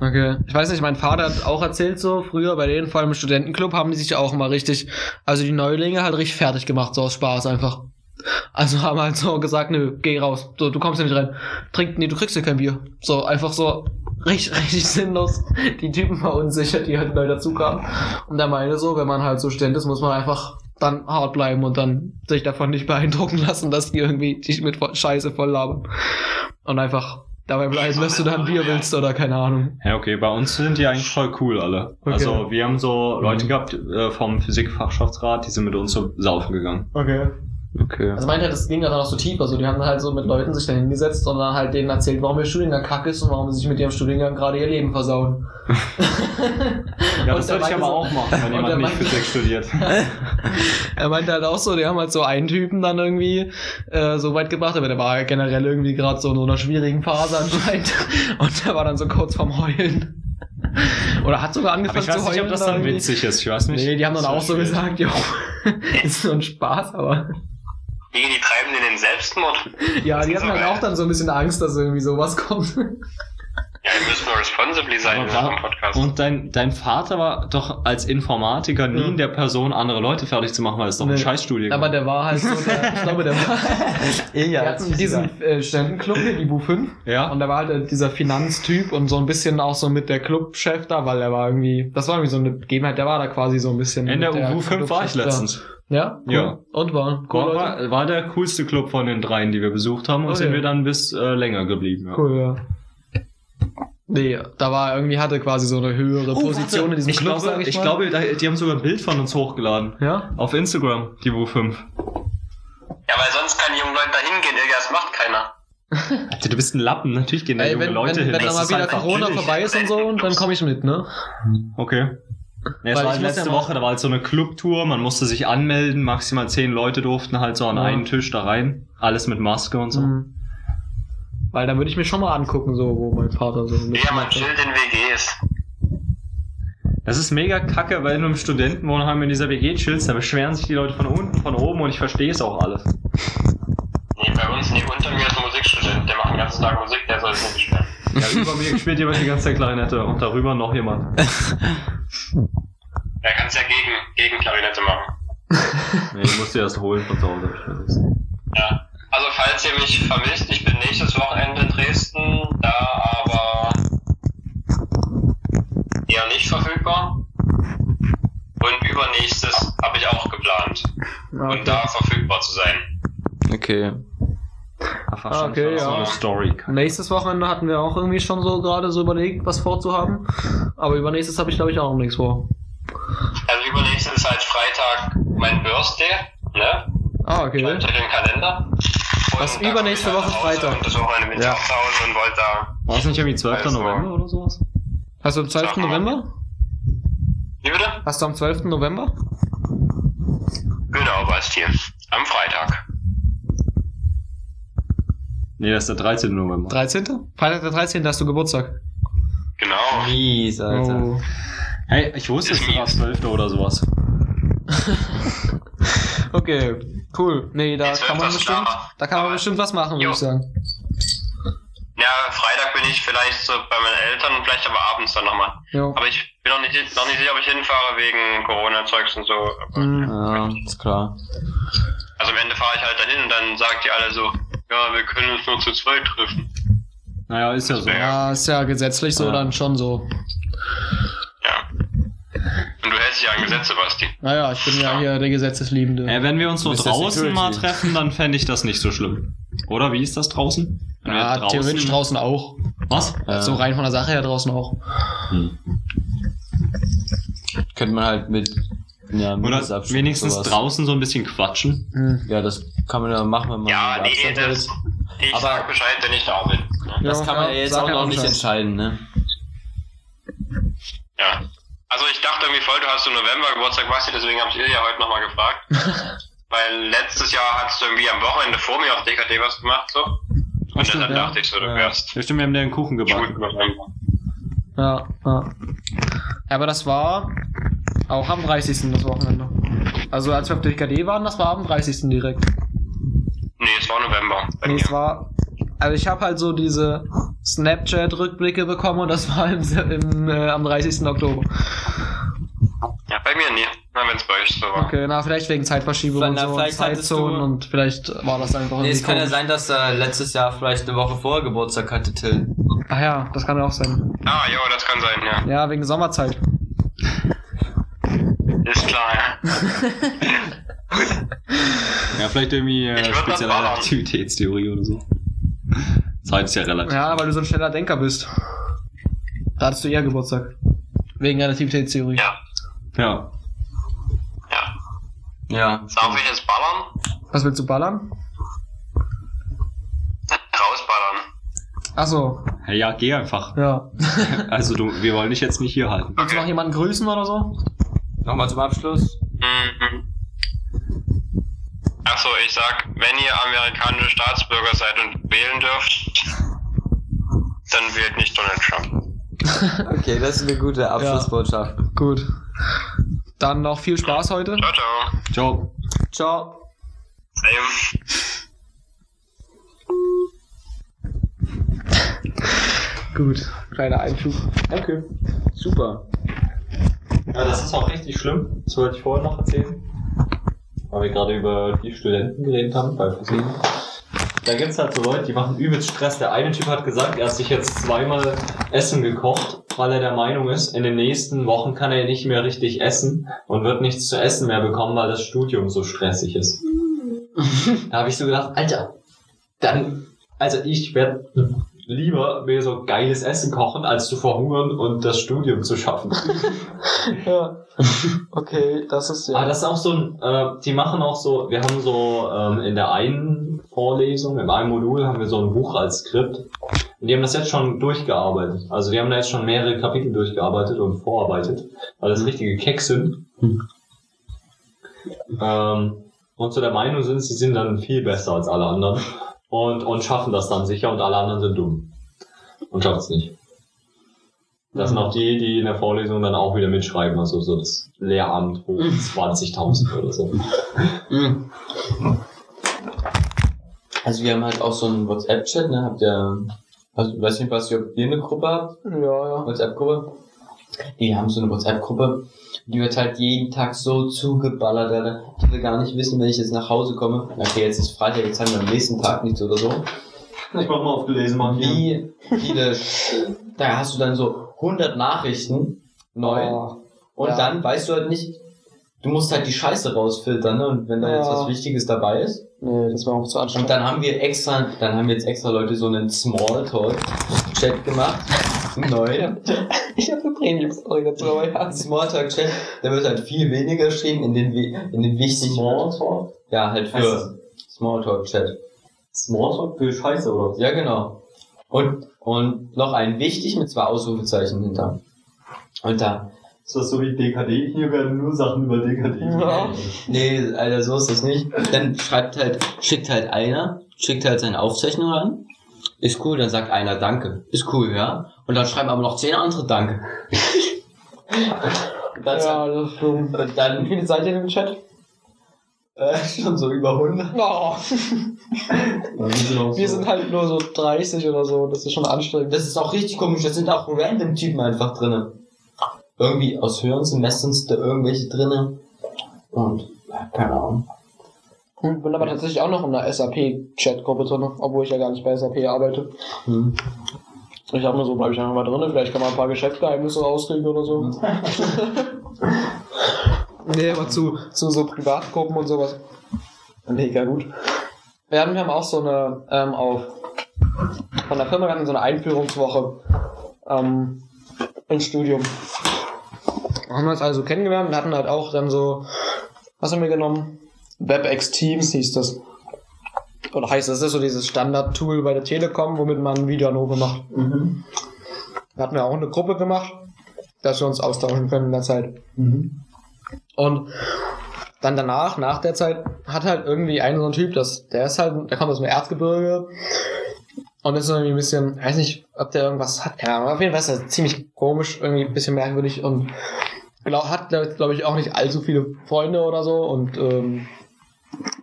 Okay. Ich weiß nicht, mein Vater hat auch erzählt so, früher bei denen, vor allem im Studentenclub, haben die sich auch mal richtig, also die Neulinge halt richtig fertig gemacht, so aus Spaß einfach. Also haben halt so gesagt, nö, geh raus, so, du kommst ja nicht rein. Trink, nee, du kriegst ja kein Bier. So, einfach so richtig, richtig sinnlos die Typen verunsichert, die halt neu dazukamen. Und er meinte so, wenn man halt so Student ist, muss man einfach dann hart bleiben und dann sich davon nicht beeindrucken lassen, dass die irgendwie dich mit Scheiße voll labern. Und einfach dabei bleiben, dass du dann Bier willst oder keine Ahnung. Ja, okay, bei uns sind die eigentlich voll cool alle. Okay. Also wir haben so Leute gehabt äh, vom Physikfachschaftsrat, die sind mit uns so saufen gegangen. Okay. Okay. Also meinte, das ging dann auch so tief. Also die haben halt so mit Leuten sich dann hingesetzt und dann halt denen erzählt, warum ihr Studiengang kacke ist und warum sie sich mit ihrem Studiengang gerade ihr Leben versauen. Ja, das sollte ich aber so- auch machen, wenn jemand nicht meinte- Physik studiert. er meinte halt auch so, die haben halt so einen Typen dann irgendwie äh, so weit gebracht, aber der war generell irgendwie gerade so in so einer schwierigen Phase anscheinend. Und der war dann so kurz vorm Heulen. Oder hat sogar angefangen Aber ich weiß zu nicht, heulen. ob das dann irgendwie. witzig ist. Ich weiß nicht. Nee, die haben dann auch so schwierig. gesagt, jo, ist so ein Spaß, aber. Die, die treiben in den Selbstmord. Ja, die hatten halt auch dann so ein bisschen Angst, dass irgendwie sowas kommt. Ja, wir müssen responsibly sein in unserem Podcast. und dein, dein Vater war doch als Informatiker nie in der Person, andere Leute fertig zu machen, weil es doch ein Nee. Scheißstudiengang. Aber der war halt so, der, ich glaube, der war. Wir hatten diesen äh, Studentenclub hier, die Bu 5. ja? Und da war halt dieser Finanztyp und so ein bisschen auch so mit der Clubchef da, weil er war irgendwie, das war irgendwie so eine Begebenheit, der war da quasi so ein bisschen. In der UW 5 war ich letztens. Ja? Cool. Ja. Und war cool, War, Leute? war, war der coolste Club von den dreien, die wir besucht haben und Oh, sind ja. wir dann bis äh, länger geblieben. Ja. Cool, ja. Nee, da war irgendwie, hatte quasi so eine höhere Position in diesem ich Club, glaube, sag ich, ich, mal. glaube, da, die haben sogar ein Bild von uns hochgeladen. Ja? Auf Instagram, die Wu 5. Ja, weil sonst keine jungen Leute da hingehen, Digga, das macht keiner. Alter, du bist ein Lappen, natürlich gehen da Ey, junge wenn, Leute wenn, hin. wenn dann mal wieder Corona billig. vorbei ist und so, dann komme ich mit, ne? Okay. Ja, es Weil war ich muss letzte ja Woche, da war halt so eine Clubtour, man musste sich anmelden, maximal zehn Leute durften halt so an Ja. einen Tisch da rein. Alles mit Maske und so. Mhm. Weil dann würde ich mir schon mal angucken, so, wo mein Vater so mit Ja, man chillt in WGs. Das ist mega kacke, weil du im Studentenwohnheim in dieser WG chillst, da beschweren sich die Leute von unten, von oben und ich verstehe es auch alles. Nee, bei uns, nee, unter mir ist ein Musikstudent, der macht den ganzen Tag Musik, der soll es nicht beschweren. Ja, über mir spielt jemand die ganze Zeit Klarinette und darüber noch jemand. Ja, kannst ja gegen, gegen Klarinette machen. Nee, ich musste erst holen von zu Hause. Ja. Also falls ihr mich vermisst, ich bin nächstes Wochenende in Dresden, da aber eher nicht verfügbar. Und übernächstes habe ich auch geplant, und da verfügbar zu sein. Okay. Ach, Ah, okay, so ja. eine Story. Nächstes Wochenende hatten wir auch irgendwie schon so gerade so überlegt, was vorzuhaben. Aber übernächstes habe ich, glaube ich, auch noch nichts vor. Also übernächstes ist halt Freitag mein Birthday, ne? Ah, okay. Schreibt euch den Kalender. Und Was, übernächste Woche halt Hause Freitag? Und das Wochenende bin ich Ja. auch zu Hause und wollte da. War es nicht irgendwie 12. Also- November oder sowas? Hast du am 12. Sag mal. November? Wie bitte? Hast du am 12. November? Genau, Basti. Am Freitag. Nee, das ist der 13. November. 13.? Freitag der 13. hast du Geburtstag. Genau. Mies, Alter. Oh. Hey, ich wusste es war 12. oder sowas. Okay, cool. Nee, da Die 12. kann man bestimmt, klar. da kann man bestimmt was machen, würde ich sagen. Ja, Freitag bin ich vielleicht so bei meinen Eltern und vielleicht aber abends dann nochmal. Aber ich bin noch nicht, noch nicht sicher, ob ich hinfahre wegen Corona-Zeugs und so. Aber- Mhm. Ja, ist klar. Also am Ende fahre ich halt dahin und dann sagt die alle so, ja, wir können uns nur zu zweit treffen. Naja, ist ja so. Ja, ist ja gesetzlich so Ja. dann schon so. Ja. Und du hältst dich an Gesetze, Basti. Naja, ich bin ja hier der Gesetzesliebende. Äh, wenn wir uns der draußen mal treffen, dann fände ich das nicht so schlimm. Oder wie ist das draußen? Wenn ja, theoretisch draußen auch. Was? Äh, So rein von der Sache her draußen auch. Könnte man halt mit ja, Oder wenigstens sowas. draußen so ein bisschen quatschen. Hm. Ja, das kann man ja machen, wenn man Ja, nee, Abstand das, ich Aber- sag Bescheid, wenn ich da bin. Ne? Das Ja, kann man ja ja, jetzt auch noch nicht entscheiden, ne? Ja. Also ich dachte irgendwie voll, du hast im November Geburtstag, Basti, deswegen habe ich ihr ja heute nochmal gefragt. Weil letztes Jahr hast du irgendwie am Wochenende vor mir auf DKD was gemacht, so. Und stimmt, dann ja. dachte ich so, du Ja. wärst Ja, stimmt, wir haben dir einen Kuchen gebacken. ja. Ja, Aber das war auch am 30. das Wochenende. Also als wir auf DKD waren, das war am 30. direkt. Nee, es war November. Nee, mir. es war. Also ich habe halt so diese Snapchat-Rückblicke bekommen und das war im, im, äh, am 30. Oktober. Ja, bei mir nie. Na, wenn es bei euch so war. Okay, na, vielleicht wegen Zeitverschiebung und Na, so, vielleicht Zeitzonen du- und vielleicht war das einfach Nee, es kann ja sein, dass er letztes Jahr vielleicht eine Woche vorher Geburtstag hatte, Till. Ach ja, das kann ja auch sein. Ah, jo, das kann sein, ja. Ja, wegen Sommerzeit. Ist klar, ja. Ja, vielleicht irgendwie äh, spezielle ballern. Aktivitätstheorie oder so. Zeit ist ja relativ. Ja, weil du so ein schneller Denker bist. Da hattest du eher Geburtstag. Wegen Relativitätstheorie. Ja. Ja. Ja. Ja. Darf ich jetzt ballern? Was willst du ballern? Rausballern. Achso, ja, geh einfach. ja. Also du, wir wollen dich jetzt nicht hier halten. Willst du noch jemanden grüßen oder so? Nochmal zum Abschluss. Mhm. Achso, ich sag, wenn ihr amerikanische Staatsbürger seid und wählen dürft, dann wählt nicht Donald Trump. Okay, das ist eine gute Abschlussbotschaft. Gut. Dann noch viel Spaß heute. Ciao, ciao. Ciao. Ciao. Same. Gut. Kleiner Einschub. Okay, super. Ja, das ist auch richtig schlimm. Das wollte ich vorher noch erzählen. Weil wir gerade über die Studenten geredet haben bei Physik. Da gibt's halt so Leute, die machen übelst Stress. Der eine Typ hat gesagt, er hat sich jetzt zweimal Essen gekocht, weil er der Meinung ist, in den nächsten Wochen kann er nicht mehr richtig essen und wird nichts zu essen mehr bekommen, weil das Studium so stressig ist. da habe ich so gedacht, Alter, dann, also ich werde lieber mir so geiles Essen kochen, als zu verhungern und das Studium zu schaffen. Ja. Okay, das ist Aber das ist auch so ein, äh, die machen auch so, wir haben so ähm, in der einen Vorlesung, im einen Modul haben wir so ein Buch als Skript. Und die haben das jetzt schon durchgearbeitet. Also die haben da jetzt schon mehrere Kapitel durchgearbeitet und vorarbeitet, weil das richtige Keks sind. Ähm, und zu der Meinung sind, sie sind dann viel besser als alle anderen. Und, und schaffen das dann sicher und alle anderen sind dumm. Und schaffen es nicht. Das sind auch die, die in der Vorlesung dann auch wieder mitschreiben, also so das Lehramt hoch 20.000 oder so. Mhm. Also wir haben halt auch so einen WhatsApp-Chat, ne? Habt ihr, also, weiß nicht, was ihr, ob ihr eine Gruppe habt? Ja, ja. WhatsApp-Gruppe? Die haben so eine WhatsApp-Gruppe, die wird halt jeden Tag so zugeballert, Alter. Ich will gar nicht wissen, wenn ich jetzt nach Hause komme. Okay, jetzt ist Freitag, jetzt haben wir am nächsten Tag nichts oder so. Ich mach mal auf gelesen, Mann. Wie viele, da hast du dann so 100 Nachrichten neu. Oh, Und Ja. dann weißt du halt nicht, du musst halt die Scheiße rausfiltern, ne? Und wenn da jetzt Ja. was Wichtiges dabei ist. nee, das war auch zu Und anstrengend. dann haben wir extra, dann haben wir jetzt extra Leute so einen Smalltalk-Chat gemacht. Neu. Ich habe eine Premium-Story dazu, aber ja. Smalltalk-Chat, da wird halt viel weniger geschrieben in den, in den wichtigen. Smalltalk? Ja, halt für Smalltalk-Chat. Smalltalk für Scheiße, oder? Ja, genau. Und, und noch ein wichtig mit zwei Ausrufezeichen hinter. Und da, Ist das so wie DKD? Hier werden nur Sachen über DKD. Ja. nee, Alter, so ist das nicht. Dann schreibt halt, schickt halt einer, schickt halt seine Aufzeichnung an. Ist cool, dann sagt einer Danke. Ist cool, ja. Und dann schreiben aber noch zehn andere Danke. Und dann, Ja, das ist schon. und Wie dann viele seid ihr im Chat? äh, schon so über 100. Oh, Wir sind halt nur so 30 oder so, das ist schon anstrengend. Das ist auch richtig komisch, da sind auch random Typen einfach drinne. Irgendwie aus höheren Semestern sind da irgendwelche drinne. Und, ja, keine Ahnung. Ich bin aber tatsächlich auch noch in einer SAP-Chat-Gruppe drin, obwohl ich ja gar nicht bei SAP arbeite. Hm. Ich habe nur so, bleib ich einfach mal drin, vielleicht kann man ein paar Geschäftsgeheimnisse rauskriegen oder so. Nee, aber zu, zu so Privatgruppen und sowas. Mega gut. Wir haben, wir haben auch so eine, ähm, auf, von der Firma, wir hatten so eine Einführungswoche, ähm, ins Studium. Haben wir uns also kennengelernt und hatten halt auch dann so, was haben wir genommen? WebEx Teams hieß das. Oder heißt das, das ist so dieses Standard-Tool bei der Telekom, womit man Videoanrufe macht. Da hatten wir auch eine Gruppe gemacht, dass wir uns austauschen können in der Zeit. Und dann danach, nach der Zeit, hat halt irgendwie ein so ein Typ, das, der ist halt, der kommt aus dem Erzgebirge und ist irgendwie ein bisschen, weiß nicht, ob der irgendwas hat, keine Ahnung, auf jeden Fall ist er ziemlich komisch, irgendwie ein bisschen merkwürdig und glaub, hat, glaube glaub ich, auch nicht allzu viele Freunde oder so und ähm,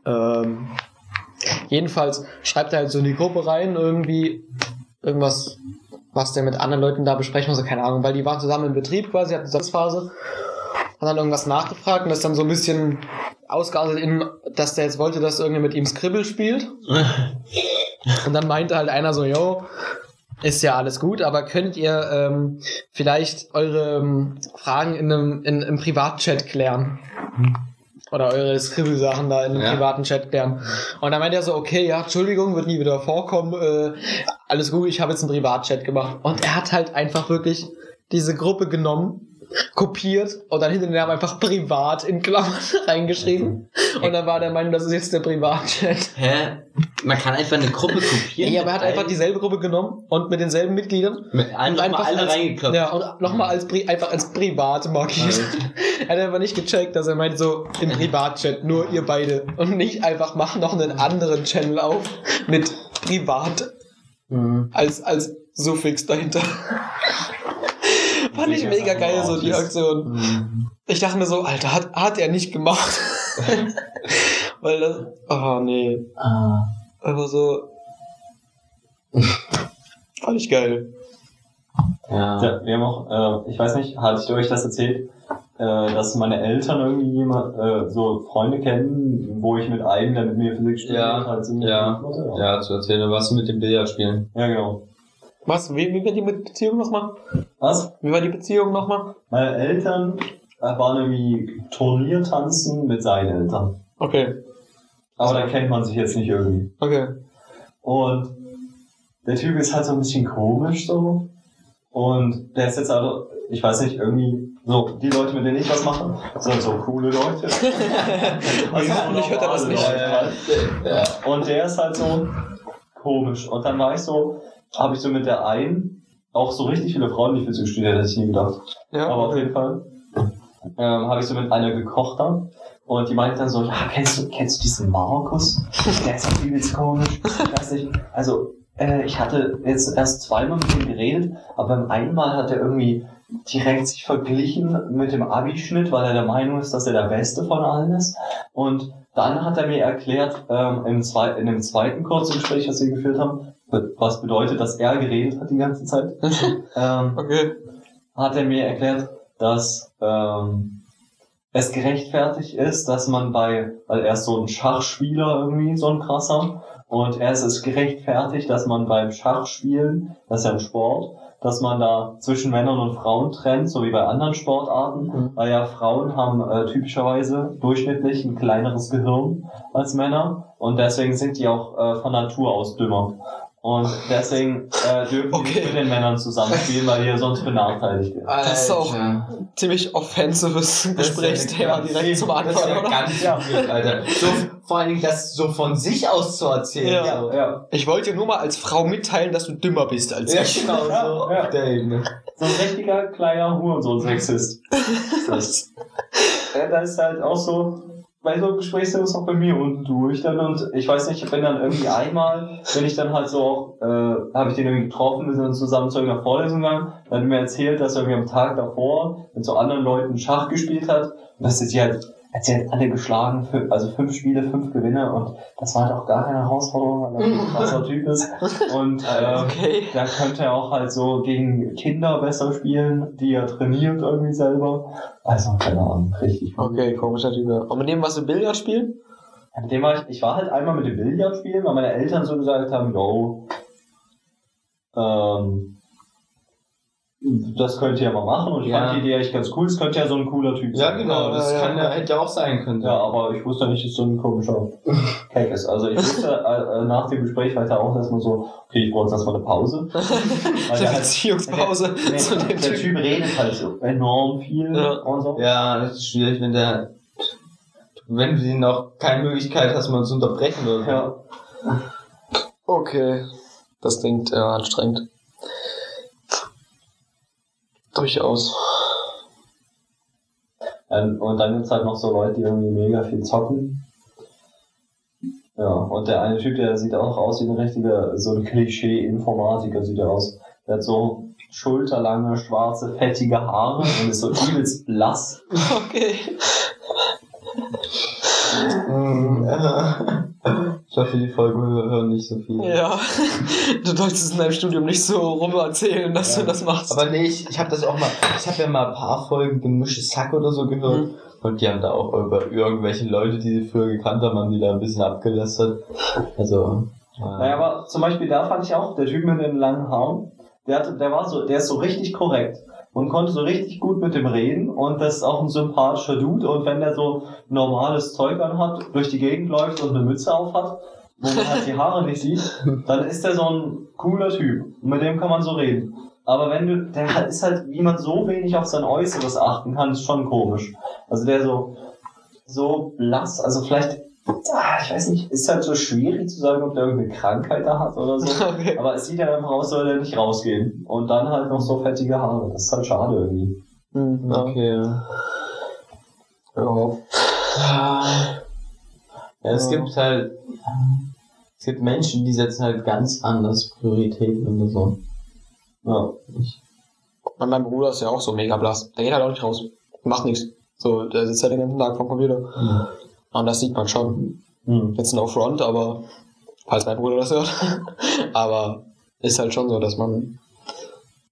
ähm, jedenfalls schreibt er halt so in die Gruppe rein irgendwie irgendwas, was der mit anderen Leuten da besprechen muss, keine Ahnung, weil die waren zusammen im Betrieb quasi, hatten Satzphase, hat dann irgendwas nachgefragt und das dann so ein bisschen ausgeartet in, dass der jetzt wollte, dass irgendwer mit ihm Scribble spielt. Und dann meinte halt einer so, yo, ist ja alles gut, aber könnt ihr ähm, vielleicht eure ähm, Fragen in einem in, im Privatchat klären? Oder eure Scribble-Sachen da in einem Ja. privaten Chat klären. Und dann meinte er so, okay, ja, Entschuldigung, wird nie wieder vorkommen. Äh, alles gut, ich habe jetzt einen Privatchat gemacht. Und er hat halt einfach wirklich diese Gruppe genommen, kopiert und dann hinter den Namen einfach privat in Klammern reingeschrieben. Und dann war der Meinung, das ist jetzt der Privatchat. Hä? Man kann einfach eine Gruppe kopieren. Ja, aber er hat einfach dieselbe Gruppe genommen und mit denselben Mitgliedern Mit einfach mal alle reingeklopft. Ja, und nochmal als einfach als privat markiert. er hat einfach nicht gecheckt, dass er meint so im Privatchat, nur ihr beide. Und nicht einfach mach noch einen anderen Channel auf mit privat als, als Suffix dahinter. Fand ich Mega geil, so die Aktion. Ich dachte mir so, Alter, hat, hat er nicht gemacht. Weil das, oh nee. Aber so. Fand ich geil. Ja. Ja, wir haben auch, äh, ich weiß nicht, hatte ich euch das erzählt, äh, dass meine Eltern irgendwie jemand, äh, so Freunde kennen, wo ich mit einem, der mit mir Physik studiert Ja, halt ziemlich ja, hatte. Ja, zu erzählen, was mit dem Billard spielen. ja, genau. Was? Wie, wie war die Beziehung nochmal? Was? Wie war die Beziehung nochmal? Meine Eltern äh, waren irgendwie Turniertanzen mit seinen Eltern. Okay, Aber da kennt man sich jetzt nicht irgendwie. okay. Und der Typ ist halt so ein bisschen komisch so. Und der ist jetzt also, ich weiß nicht, irgendwie so, die Leute, mit denen ich was mache, sind so coole Leute. also Hoffentlich hört er das nicht. Leute halt. Und der ist halt so komisch. Und dann war ich so, habe ich so mit der einen auch so richtig viele Frauen, die Physik studiert, hätte ich nie gedacht. Ja, Aber auf jeden Fall ähm, habe ich so mit einer gekocht dann. Und die meinte dann so, ja, kennst du, kennst du diesen Markus? Der ist doch übelst komisch. Weiß nicht. Also, äh, ich hatte jetzt erst zweimal mit ihm geredet, aber beim einen Mal hat er irgendwie direkt sich verglichen mit dem Abischnitt, weil er der Meinung ist, dass er der Beste von allen ist. Und dann hat er mir erklärt, ähm, im zwei, in dem zweiten kurzen Gespräch, das wir geführt haben, was bedeutet, dass er geredet hat die ganze Zeit. ähm, Okay. hat er mir erklärt, dass ähm, es gerechtfertigt ist, dass man bei, weil er ist so ein Schachspieler irgendwie, so ein krasser, und er ist es gerechtfertigt, dass man beim Schachspielen, das ist ja ein Sport, dass man da zwischen Männern und Frauen trennt, so wie bei anderen Sportarten, Mhm. weil ja Frauen haben äh, typischerweise durchschnittlich ein kleineres Gehirn als Männer und deswegen sind die auch äh, von Natur aus dümmer. Und deswegen äh, dürfen die Okay. nicht mit den Männern zusammenspielen, weil die sonst benachteiligt werden. Das ist auch Alter. ziemlich offensives Gesprächsthema Das ja direkt zum Das ist Anfang, ja oder? ganz weird, Alter. So, vor allen Dingen das so von sich aus zu erzählen. Ja. so. Ja, Ich wollte dir nur mal als Frau mitteilen, dass du dümmer bist als Ja, ich. genau, so Ja, ja. auf der Ebene. so ein richtiger kleiner Hurensohn-Sexist. Das. Ja, da ist halt auch so, bei so Gesprächsthemen ist auch bei mir unten durch dann und ich weiß nicht, ich bin dann irgendwie einmal, bin ich dann halt so auch, äh, habe ich den irgendwie getroffen, wir sind zusammen zu irgendeiner Vorlesung gegangen, dann hat er mir erzählt, dass er irgendwie am Tag davor mit so anderen Leuten Schach gespielt hat dass sie halt, hat sie halt alle geschlagen, also fünf Spiele, fünf Gewinne und das war halt auch gar keine Herausforderung, weil er ein krasser Typ ist und ähm, Okay. da könnte er auch halt so gegen Kinder besser spielen, die er trainiert irgendwie selber. Also, keine Ahnung, richtig. Okay, komischer Typ. Und mit dem was du Billard spielen? Ja, Mit dem war ich, ich war halt einmal mit dem Billard spielen, weil meine Eltern so gesagt haben, yo, ähm, das könnt ihr ja mal machen und ich Ja. fand die Idee echt ganz cool, es könnte ja so ein cooler Typ Ja, sein. genau, das Ja, ja, kann ja, hätte ja auch sein können. Ja, aber ich wusste nicht, dass so ein komischer Cake ist. Also ich wusste äh, äh, nach dem Gespräch weiter auch erstmal so, okay, ich brauche jetzt erstmal eine Pause. Weil Eine der, halt, Beziehungspause nee, zu dem der Typ. Typ redet halt so enorm viel Ja. und so. Ja, das ist schwierig, wenn der, wenn du ihn auch keine Möglichkeit hast, mal zu unterbrechen oder so. Ja. Okay. Das klingt äh, anstrengend. Durchaus. Ähm, Und dann gibt's halt noch so Leute, die irgendwie mega viel zocken. Ja, und der eine Typ, der sieht auch aus wie ein richtiger, so ein Klischee-Informatiker sieht er aus. Der hat so schulterlange, schwarze, fettige Haare und ist so übelst blass. Okay. Mhm, ja. Ich hoffe, die Folge hören nicht so viel. Ja. Du solltest es in deinem Studium nicht so rum erzählen, dass Ja. du das machst. Aber nee, ich, ich habe das auch mal, ich habe ja mal ein paar Folgen gemischtes Sack oder so gehört. Mhm. Und die haben da auch über irgendwelche Leute, die sie früher gekannt haben, haben die da ein bisschen abgelästert. Also. äh, Naja, aber zum Beispiel da fand ich auch, der Typ mit den langen Haaren, der, hatte, der war so, der ist so richtig korrekt und konnte so richtig gut mit dem reden und das ist auch ein sympathischer Dude und wenn der so normales Zeug anhat, durch die Gegend läuft und eine Mütze aufhat, wo man halt die Haare nicht sieht, dann ist der so ein cooler Typ und mit dem kann man so reden. Aber wenn du, der ist halt, wie man so wenig auf sein Äußeres achten kann, ist schon komisch. Also der so, so blass, also vielleicht, ich weiß nicht, ist halt so schwierig zu sagen, ob der irgendeine Krankheit da hat oder so. Okay. Aber es sieht ja einfach aus, soll der nicht rausgehen. Und dann halt noch so fettige Haare. Das ist halt schade irgendwie. Hm, ja. Okay. Ja. Ja, es gibt halt, es gibt Menschen, die setzen halt ganz anders Prioritäten oder so. Ja. Mein, mein Bruder ist ja auch so mega blass. Der geht halt auch nicht raus. Macht nichts. So, der sitzt halt den ganzen Tag vom Computer. Und das sieht man schon. Hm. Jetzt no front, aber falls mein Bruder das hört. aber ist halt schon so, dass man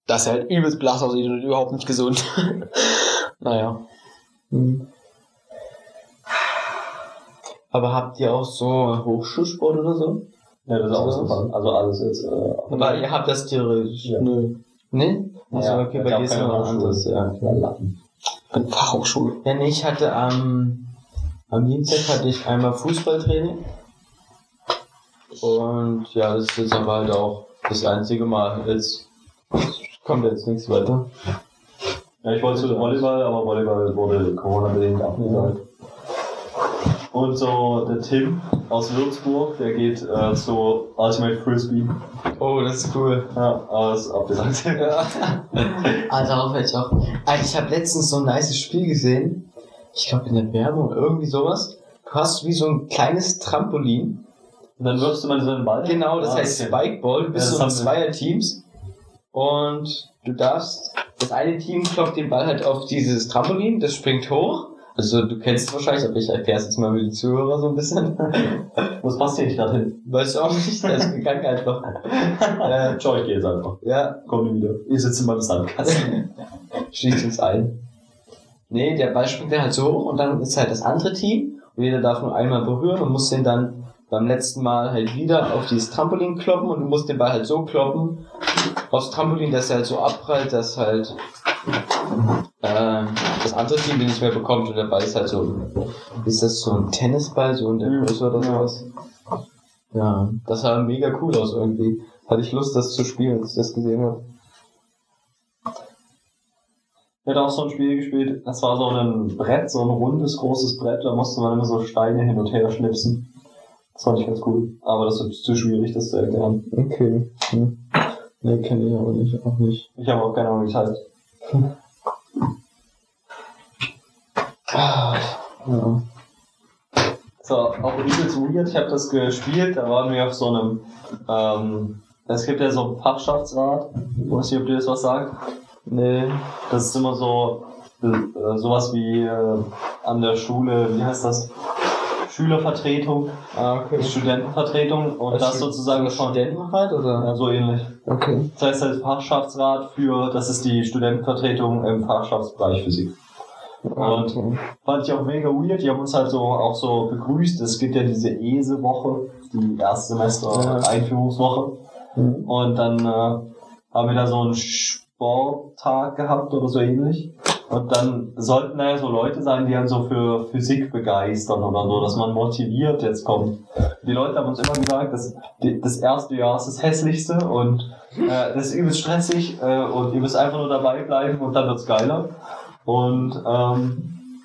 dass er halt übelst blass aussieht und überhaupt nicht gesund. naja. Aber habt ihr auch so Hochschulsport oder so? Ja, das ist auch super. Also alles jetzt. Äh, Aber ihr habt das theoretisch. Ja. Nö. Ne? Also, ja, okay, bei ja dir ist keine noch Hochschule. anders, ja. Ja, Lappen. Ich bin Fachhochschule. Ja, nee, ich hatte am, am Dienstag hatte ich einmal Fußballtraining. Und ja, das ist jetzt aber halt auch das einzige Mal. Jetzt kommt jetzt nichts weiter. Ja, ich wollte zu Volleyball, aber Volleyball wurde Corona-bedingt abgesagt. Und so der Tim aus Würzburg, der geht äh, zu Ultimate Frisbee. Oh, das ist cool. Ja, aber das ist abgesagt. Ah, darauf hätte ich auch. Alter, ich habe letztens so ein nices Spiel gesehen. Ich glaube in der Werbung, irgendwie sowas. Du hast wie so ein kleines Trampolin. Und dann wirfst du mal so einen Ball. Genau, das Ah, heißt okay. Spikeball. Du bist Ja, so das in haben wir. Zweierteams. Und du darfst, das eine Team klopft den Ball halt auf dieses Trampolin, das springt hoch. Also du kennst es wahrscheinlich, aber ich erkläre es jetzt mal für die Zuhörer so ein bisschen. Was passt hier nicht gerade hin? Weiß ich auch nicht, das ist gegangen einfach. Äh, Schau, ich gehe jetzt einfach. Ja, Komm wieder. Ihr sitzt in meinem Sandkasten. schließt uns ein. Nee, der Ball springt dann halt so hoch und dann ist halt das andere Team und jeder darf nur einmal berühren und muss den dann beim letzten Mal halt wieder auf dieses Trampolin kloppen und du musst den Ball halt so kloppen aufs Trampolin, dass er halt so abprallt, dass halt äh, das andere Team den nicht mehr bekommt und der Ball ist halt so, ist das so ein Tennisball, so in der Mhm. Größe oder sowas? Ja, das sah mega cool aus irgendwie. Hatte ich Lust, das zu spielen, als ich das gesehen habe. Ich hatte auch so ein Spiel gespielt, das war so ein Brett, so ein rundes, großes Brett, da musste man immer so Steine hin und her schnipsen. Das fand ich ganz cool. Aber das ist zu schwierig, das zu erklären. Okay. Hm. Ne, kenne ich aber nicht, auch nicht. Ich habe auch keine Ahnung, wie es heißt. Ja. So, auch übelst weird, ich habe das gespielt, da waren wir auf so einem, ähm, es gibt ja so einen Fachschaftsrat, ich weiß nicht, ob dir das was sagt. Nee. Das ist immer so, äh, sowas wie äh, an der Schule, wie heißt das? Schülervertretung, Ah, okay. Studentenvertretung und das sozusagen von, Studentenrat oder? ja, so ähnlich. Okay. Das heißt, das Fachschaftsrat für, das ist die Studentenvertretung im Fachschaftsbereich Physik. Und okay. fand ich auch mega weird. Die haben uns halt so auch so begrüßt. Es gibt ja diese ESE-Woche, die Erstsemester-Einführungswoche. Mhm. Und dann äh, haben wir da so Sch Sporttag gehabt oder so ähnlich. Und dann sollten da ja so Leute sein, die dann so für Physik begeistern oder so, dass man motiviert jetzt kommt. Die Leute haben uns immer gesagt, dass die- das erste Jahr ist das hässlichste und äh, das ist übelst stressig äh, und ihr müsst einfach nur dabei bleiben und dann wird's geiler. Und ähm,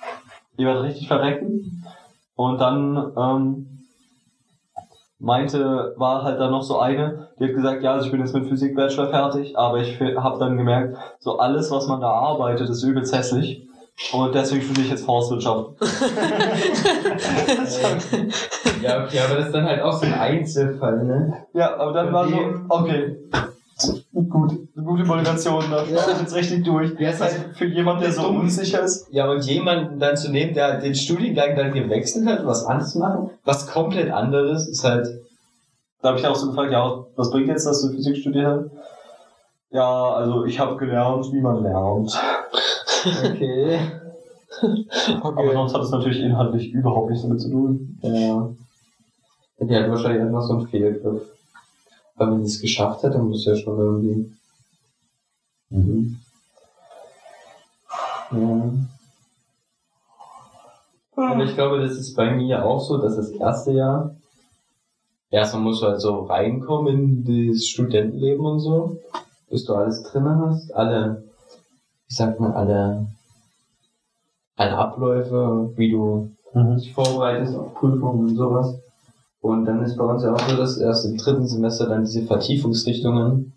ihr werdet richtig verrecken. Und dann ähm, meinte, war halt dann noch so eine, die hat gesagt, ja, also ich bin jetzt mit Physik-Bachelor fertig, aber ich habe dann gemerkt, so alles, was man da arbeitet, ist übelst hässlich. Und deswegen studiere ich jetzt Forstwirtschaft. Ja, okay, aber das ist dann halt auch so ein Einzelfall, ne? Ja, aber dann Für war so, okay. Gut, gute Motivation, da Ja. ja. jetzt richtig durch. Ja, es ist also halt für jemanden, der so dumm. unsicher ist. Ja, und jemanden dann zu nehmen, der den Studiengang dann gewechselt hat, was anderes zu machen, was komplett anderes, ist halt, Da habe ich auch so gefragt, ja, was bringt jetzt, dass du Physik studiert hast? Ja, also ich habe gelernt, wie man lernt. okay. Aber sonst hat es natürlich inhaltlich überhaupt nichts damit zu tun. Ja. Die hat wahrscheinlich einfach so einen Fehlgriff. Aber wenn sie es geschafft hat, dann muss ja schon irgendwie. Mhm. Ja. Aber ich glaube, das ist bei mir auch so, dass das erste Jahr, erstmal musst du halt so reinkommen in das Studentenleben und so, bis du alles drin hast, alle, wie sagt man, alle, alle Abläufe, wie du dich vorbereitest auf Prüfungen und sowas. Und dann ist bei uns ja auch so, dass erst im dritten Semester dann diese Vertiefungsrichtungen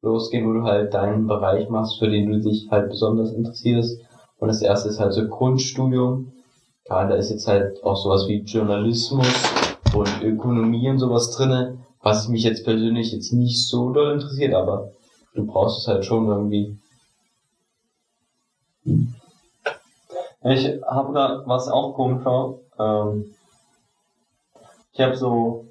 losgehen, wo du halt deinen Bereich machst, für den du dich halt besonders interessierst. Und das erste ist halt so Grundstudium. Gerade da ist jetzt halt auch sowas wie Journalismus und Ökonomie und sowas drinne, was mich jetzt persönlich jetzt nicht so doll interessiert, aber du brauchst es halt schon irgendwie. Ich habe da was auch komisch war. Ähm, ich habe so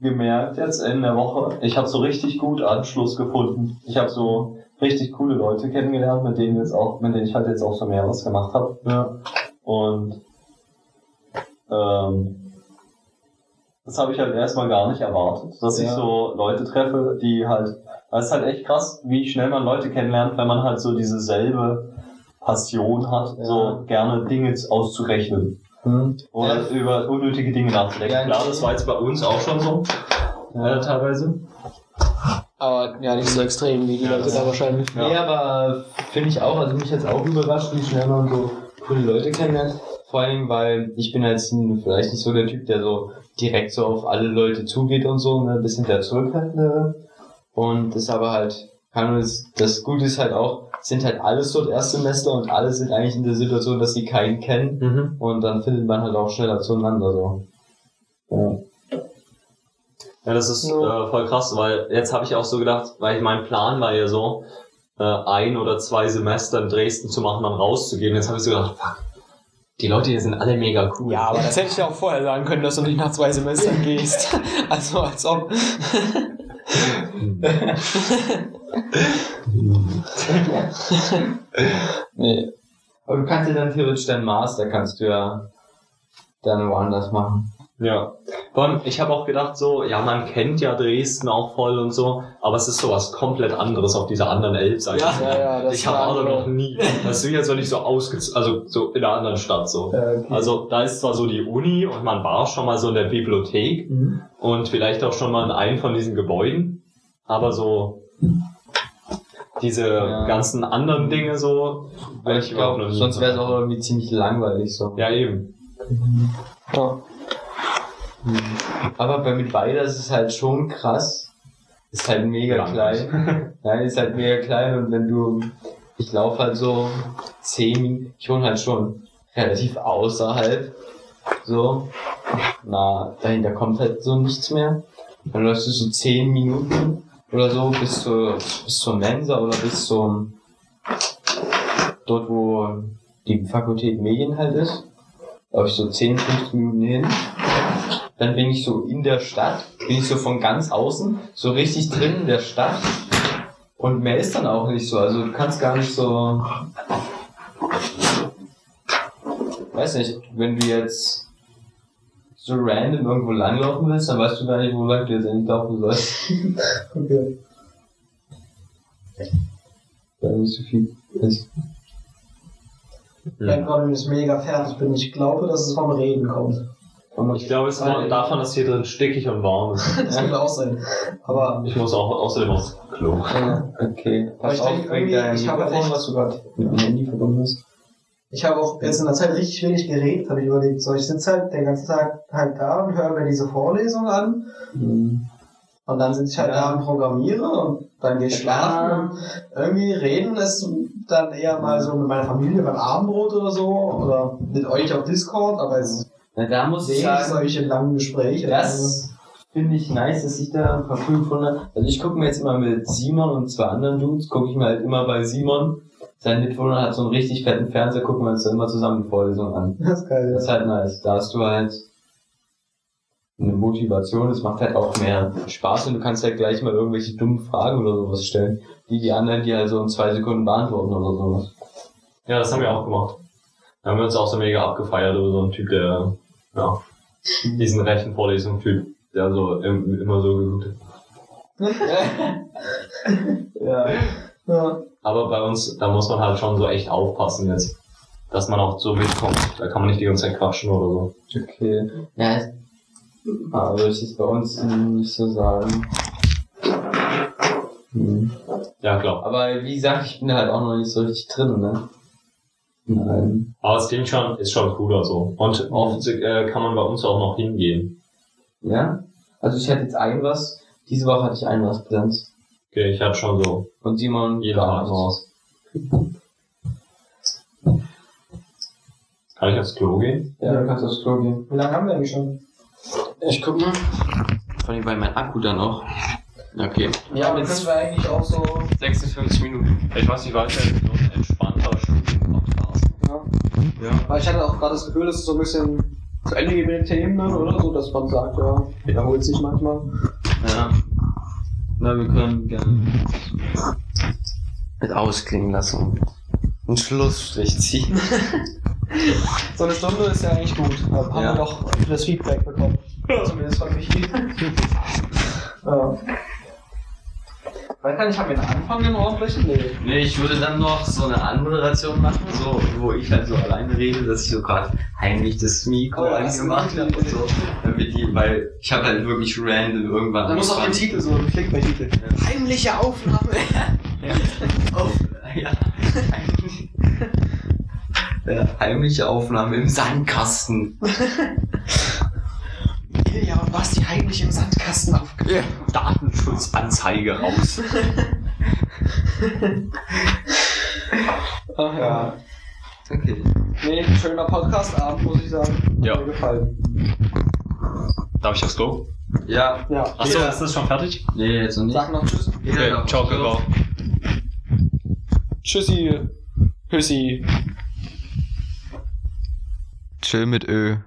gemerkt jetzt in der Woche, ich habe so richtig gut Anschluss gefunden. Ich habe so richtig coole Leute kennengelernt, mit denen jetzt auch, mit denen ich halt jetzt auch so mehr was gemacht habe. Ja. Und ähm, das habe ich halt erstmal gar nicht erwartet, dass ich Ja. so Leute treffe, die halt, das ist halt echt krass, wie schnell man Leute kennenlernt, wenn man halt so diese selbe Passion hat, Ja. so gerne Dinge auszurechnen Hm. oder Ja. über unnötige Dinge nachzudenken. Ja, Klar, das war jetzt bei uns auch schon so, äh, teilweise. Aber ja, nicht so extrem wie die Leute da wahrscheinlich. Ja. Nee, aber finde ich auch, also mich jetzt auch überrascht, wie schnell man so coole Leute kennenlernt. Vor allem, weil ich bin jetzt vielleicht nicht so der Typ, der so direkt so auf alle Leute zugeht und so, ne, ein bisschen der Zurückhaltende. Und das aber halt, das, das Gute ist halt auch, sind halt alles dort Erstsemester und alle sind eigentlich in der Situation, dass sie keinen kennen. Mhm. Und dann findet man halt auch schneller zueinander, so. Ja. Ja, das ist äh, voll krass, weil jetzt habe ich auch so gedacht, weil mein Plan war ja so, äh, ein oder zwei Semester in Dresden zu machen, dann rauszugehen. Jetzt habe ich so gedacht, fuck, die Leute hier sind alle mega cool. Ja, aber das hätte ich ja auch vorher sagen können, dass du nicht nach zwei Semestern gehst. Also als ob. nee. Aber du kannst ja dann theoretisch deinen Master, kannst du ja dann woanders machen. Ja. Ich habe auch gedacht so, ja, man kennt ja Dresden auch voll und so, aber es ist sowas komplett anderes auf dieser anderen Elbseite. Ja, ja, ja, das ich habe andere- noch nie. Das ist jetzt noch nicht so ausgezogen, also so in einer anderen Stadt so. Also da ist zwar so die Uni und man war schon mal so in der Bibliothek Mhm. und vielleicht auch schon mal in einem von diesen Gebäuden, aber so diese Ja. ganzen anderen Dinge so, Weil ich glaube, sonst wäre es auch irgendwie ziemlich langweilig so. Ja, eben. Ja. Aber bei Mittweida ist es halt schon krass. Ist halt mega Langweilig. klein. Nein, ist halt mega klein und wenn du, ich laufe halt so zehn Minuten, ich wohne halt schon relativ außerhalb. So. Na, dahinter kommt halt so nichts mehr. Dann läufst du so zehn Minuten oder so bis zur, bis zur Mensa oder bis zum, dort wo die Fakultät Medien halt ist. Laufe ich so 10, 15 Minuten hin. Dann bin ich so in der Stadt, bin ich so von ganz außen, so richtig drin in der Stadt. Und mehr ist dann auch nicht so. Also du kannst gar nicht so. Weiß nicht, wenn du jetzt so random irgendwo langlaufen willst, dann weißt du gar nicht, wo lang du jetzt eigentlich laufen sollst. okay. weil nicht so viel ist. Ich wenn ich mega fertig bin. Ich glaube, dass es vom Reden kommt. Ich glaube, es war davon, dass hier drin stickig und warm ist. Das könnte auch sein. Aber Ich muss auch außerdem aufs Klo. Okay, Aber ich pass auf denke ich habe was du gerade mit dem Handy verbunden hast. Ich habe auch jetzt in der Zeit richtig wenig geredet, habe ich überlegt. So, ich sitze halt den ganzen Tag halt da und höre mir diese Vorlesung an. Mhm. Und dann sitze ich halt da und programmiere und dann gehe ich schlafen. Und irgendwie reden ist dann eher mal so mit meiner Familie beim Abendbrot oder so. Oder mit euch auf Discord, aber es Na, da muss ich sagen, solche langen Gespräche. das finde ich nice, dass ich da ein paar cool gefunden habe. Also ich gucke mir jetzt immer mit Simon und zwei anderen Dudes, gucke ich mir halt immer bei Simon. Sein Mitwohner hat so einen richtig fetten Fernseher, gucken wir uns dann immer zusammen die Vorlesung an. Das ist geil. Das ist halt nice. Da hast du halt eine Motivation, es macht halt auch mehr Spaß und du kannst halt gleich mal irgendwelche dummen Fragen oder sowas stellen, die die anderen dir also in zwei Sekunden beantworten oder sowas. Ja, das haben wir auch gemacht. Da haben wir uns auch so mega abgefeiert über so einen Typ, der, ja, diesen rechten Vorlesungstyp, der so im, immer so geguckt hat. Ja. Ja. Aber bei uns, da muss man halt schon so echt aufpassen jetzt, dass man auch so mitkommt. Da kann man nicht die ganze Zeit quatschen oder so. Okay. Ja, es- aber würde ich jetzt bei uns nicht so sagen. Hm. Ja, klar. Aber wie gesagt, ich bin da halt auch noch nicht so richtig drin, ne? In allem. Aber es klingt schon, ist schon cooler so. Und oft äh, kann man bei uns auch noch hingehen. Ja? Also ich hatte jetzt ein was, diese Woche hatte ich ein was Präsenz. Okay, ich hatte schon so Und Simon jeder hat was. Kann ich aufs Klo gehen? Ja, du kannst aufs Klo gehen. Wie lange haben wir eigentlich schon? Ich guck mal. Vor allem, weil mein Akku dann auch. Okay. Ja, aber können wir eigentlich auch so. 56 Minuten. Ich weiß nicht, war es ja so ein entspannter Studienpodcast. Ja. Ja. Weil ich hatte auch gerade das Gefühl, dass es so ein bisschen zu Ende geht mit den Themen dann, oder so, dass man sagt, ja, wiederholt sich manchmal. Ja. Na, wir können gerne mit ausklingen lassen. Einen Schlussstrich ziehen. So eine Stunde ist ja eigentlich gut. Da haben Ja. wir doch das Feedback bekommen. Zumindest von mich. ja. Weiß gar nicht, haben wir einen Anfang den ordentlichen? Nee. Nee, ich würde dann noch so eine Anmoderation machen, so, wo ich halt so alleine rede, dass ich so gerade heimlich das Mikro Oh ja, angemacht habe und so. Damit die, weil ich habe halt wirklich random irgendwann. Da muss auch ein angefangen. Titel, so ein Clickbait-Titel. Heimliche Aufnahme. Auf, ja, ja, heimliche Aufnahme im Sandkasten. Ja, und was die heimlich im Sandkasten aufgenommen? Datenschutzanzeige raus. Ach ja. Okay. Nee, schöner Podcast-Abend, muss ich sagen. Ja. Hat mir gefallen. Darf ich aufs Klo? Ja. Ja. Achso, Ja. ist das schon fertig? Nee, jetzt noch nicht. Sag noch Tschüss. Okay, ciao, Kakao. Tschüssi. Hüssi. Chill mit Ö.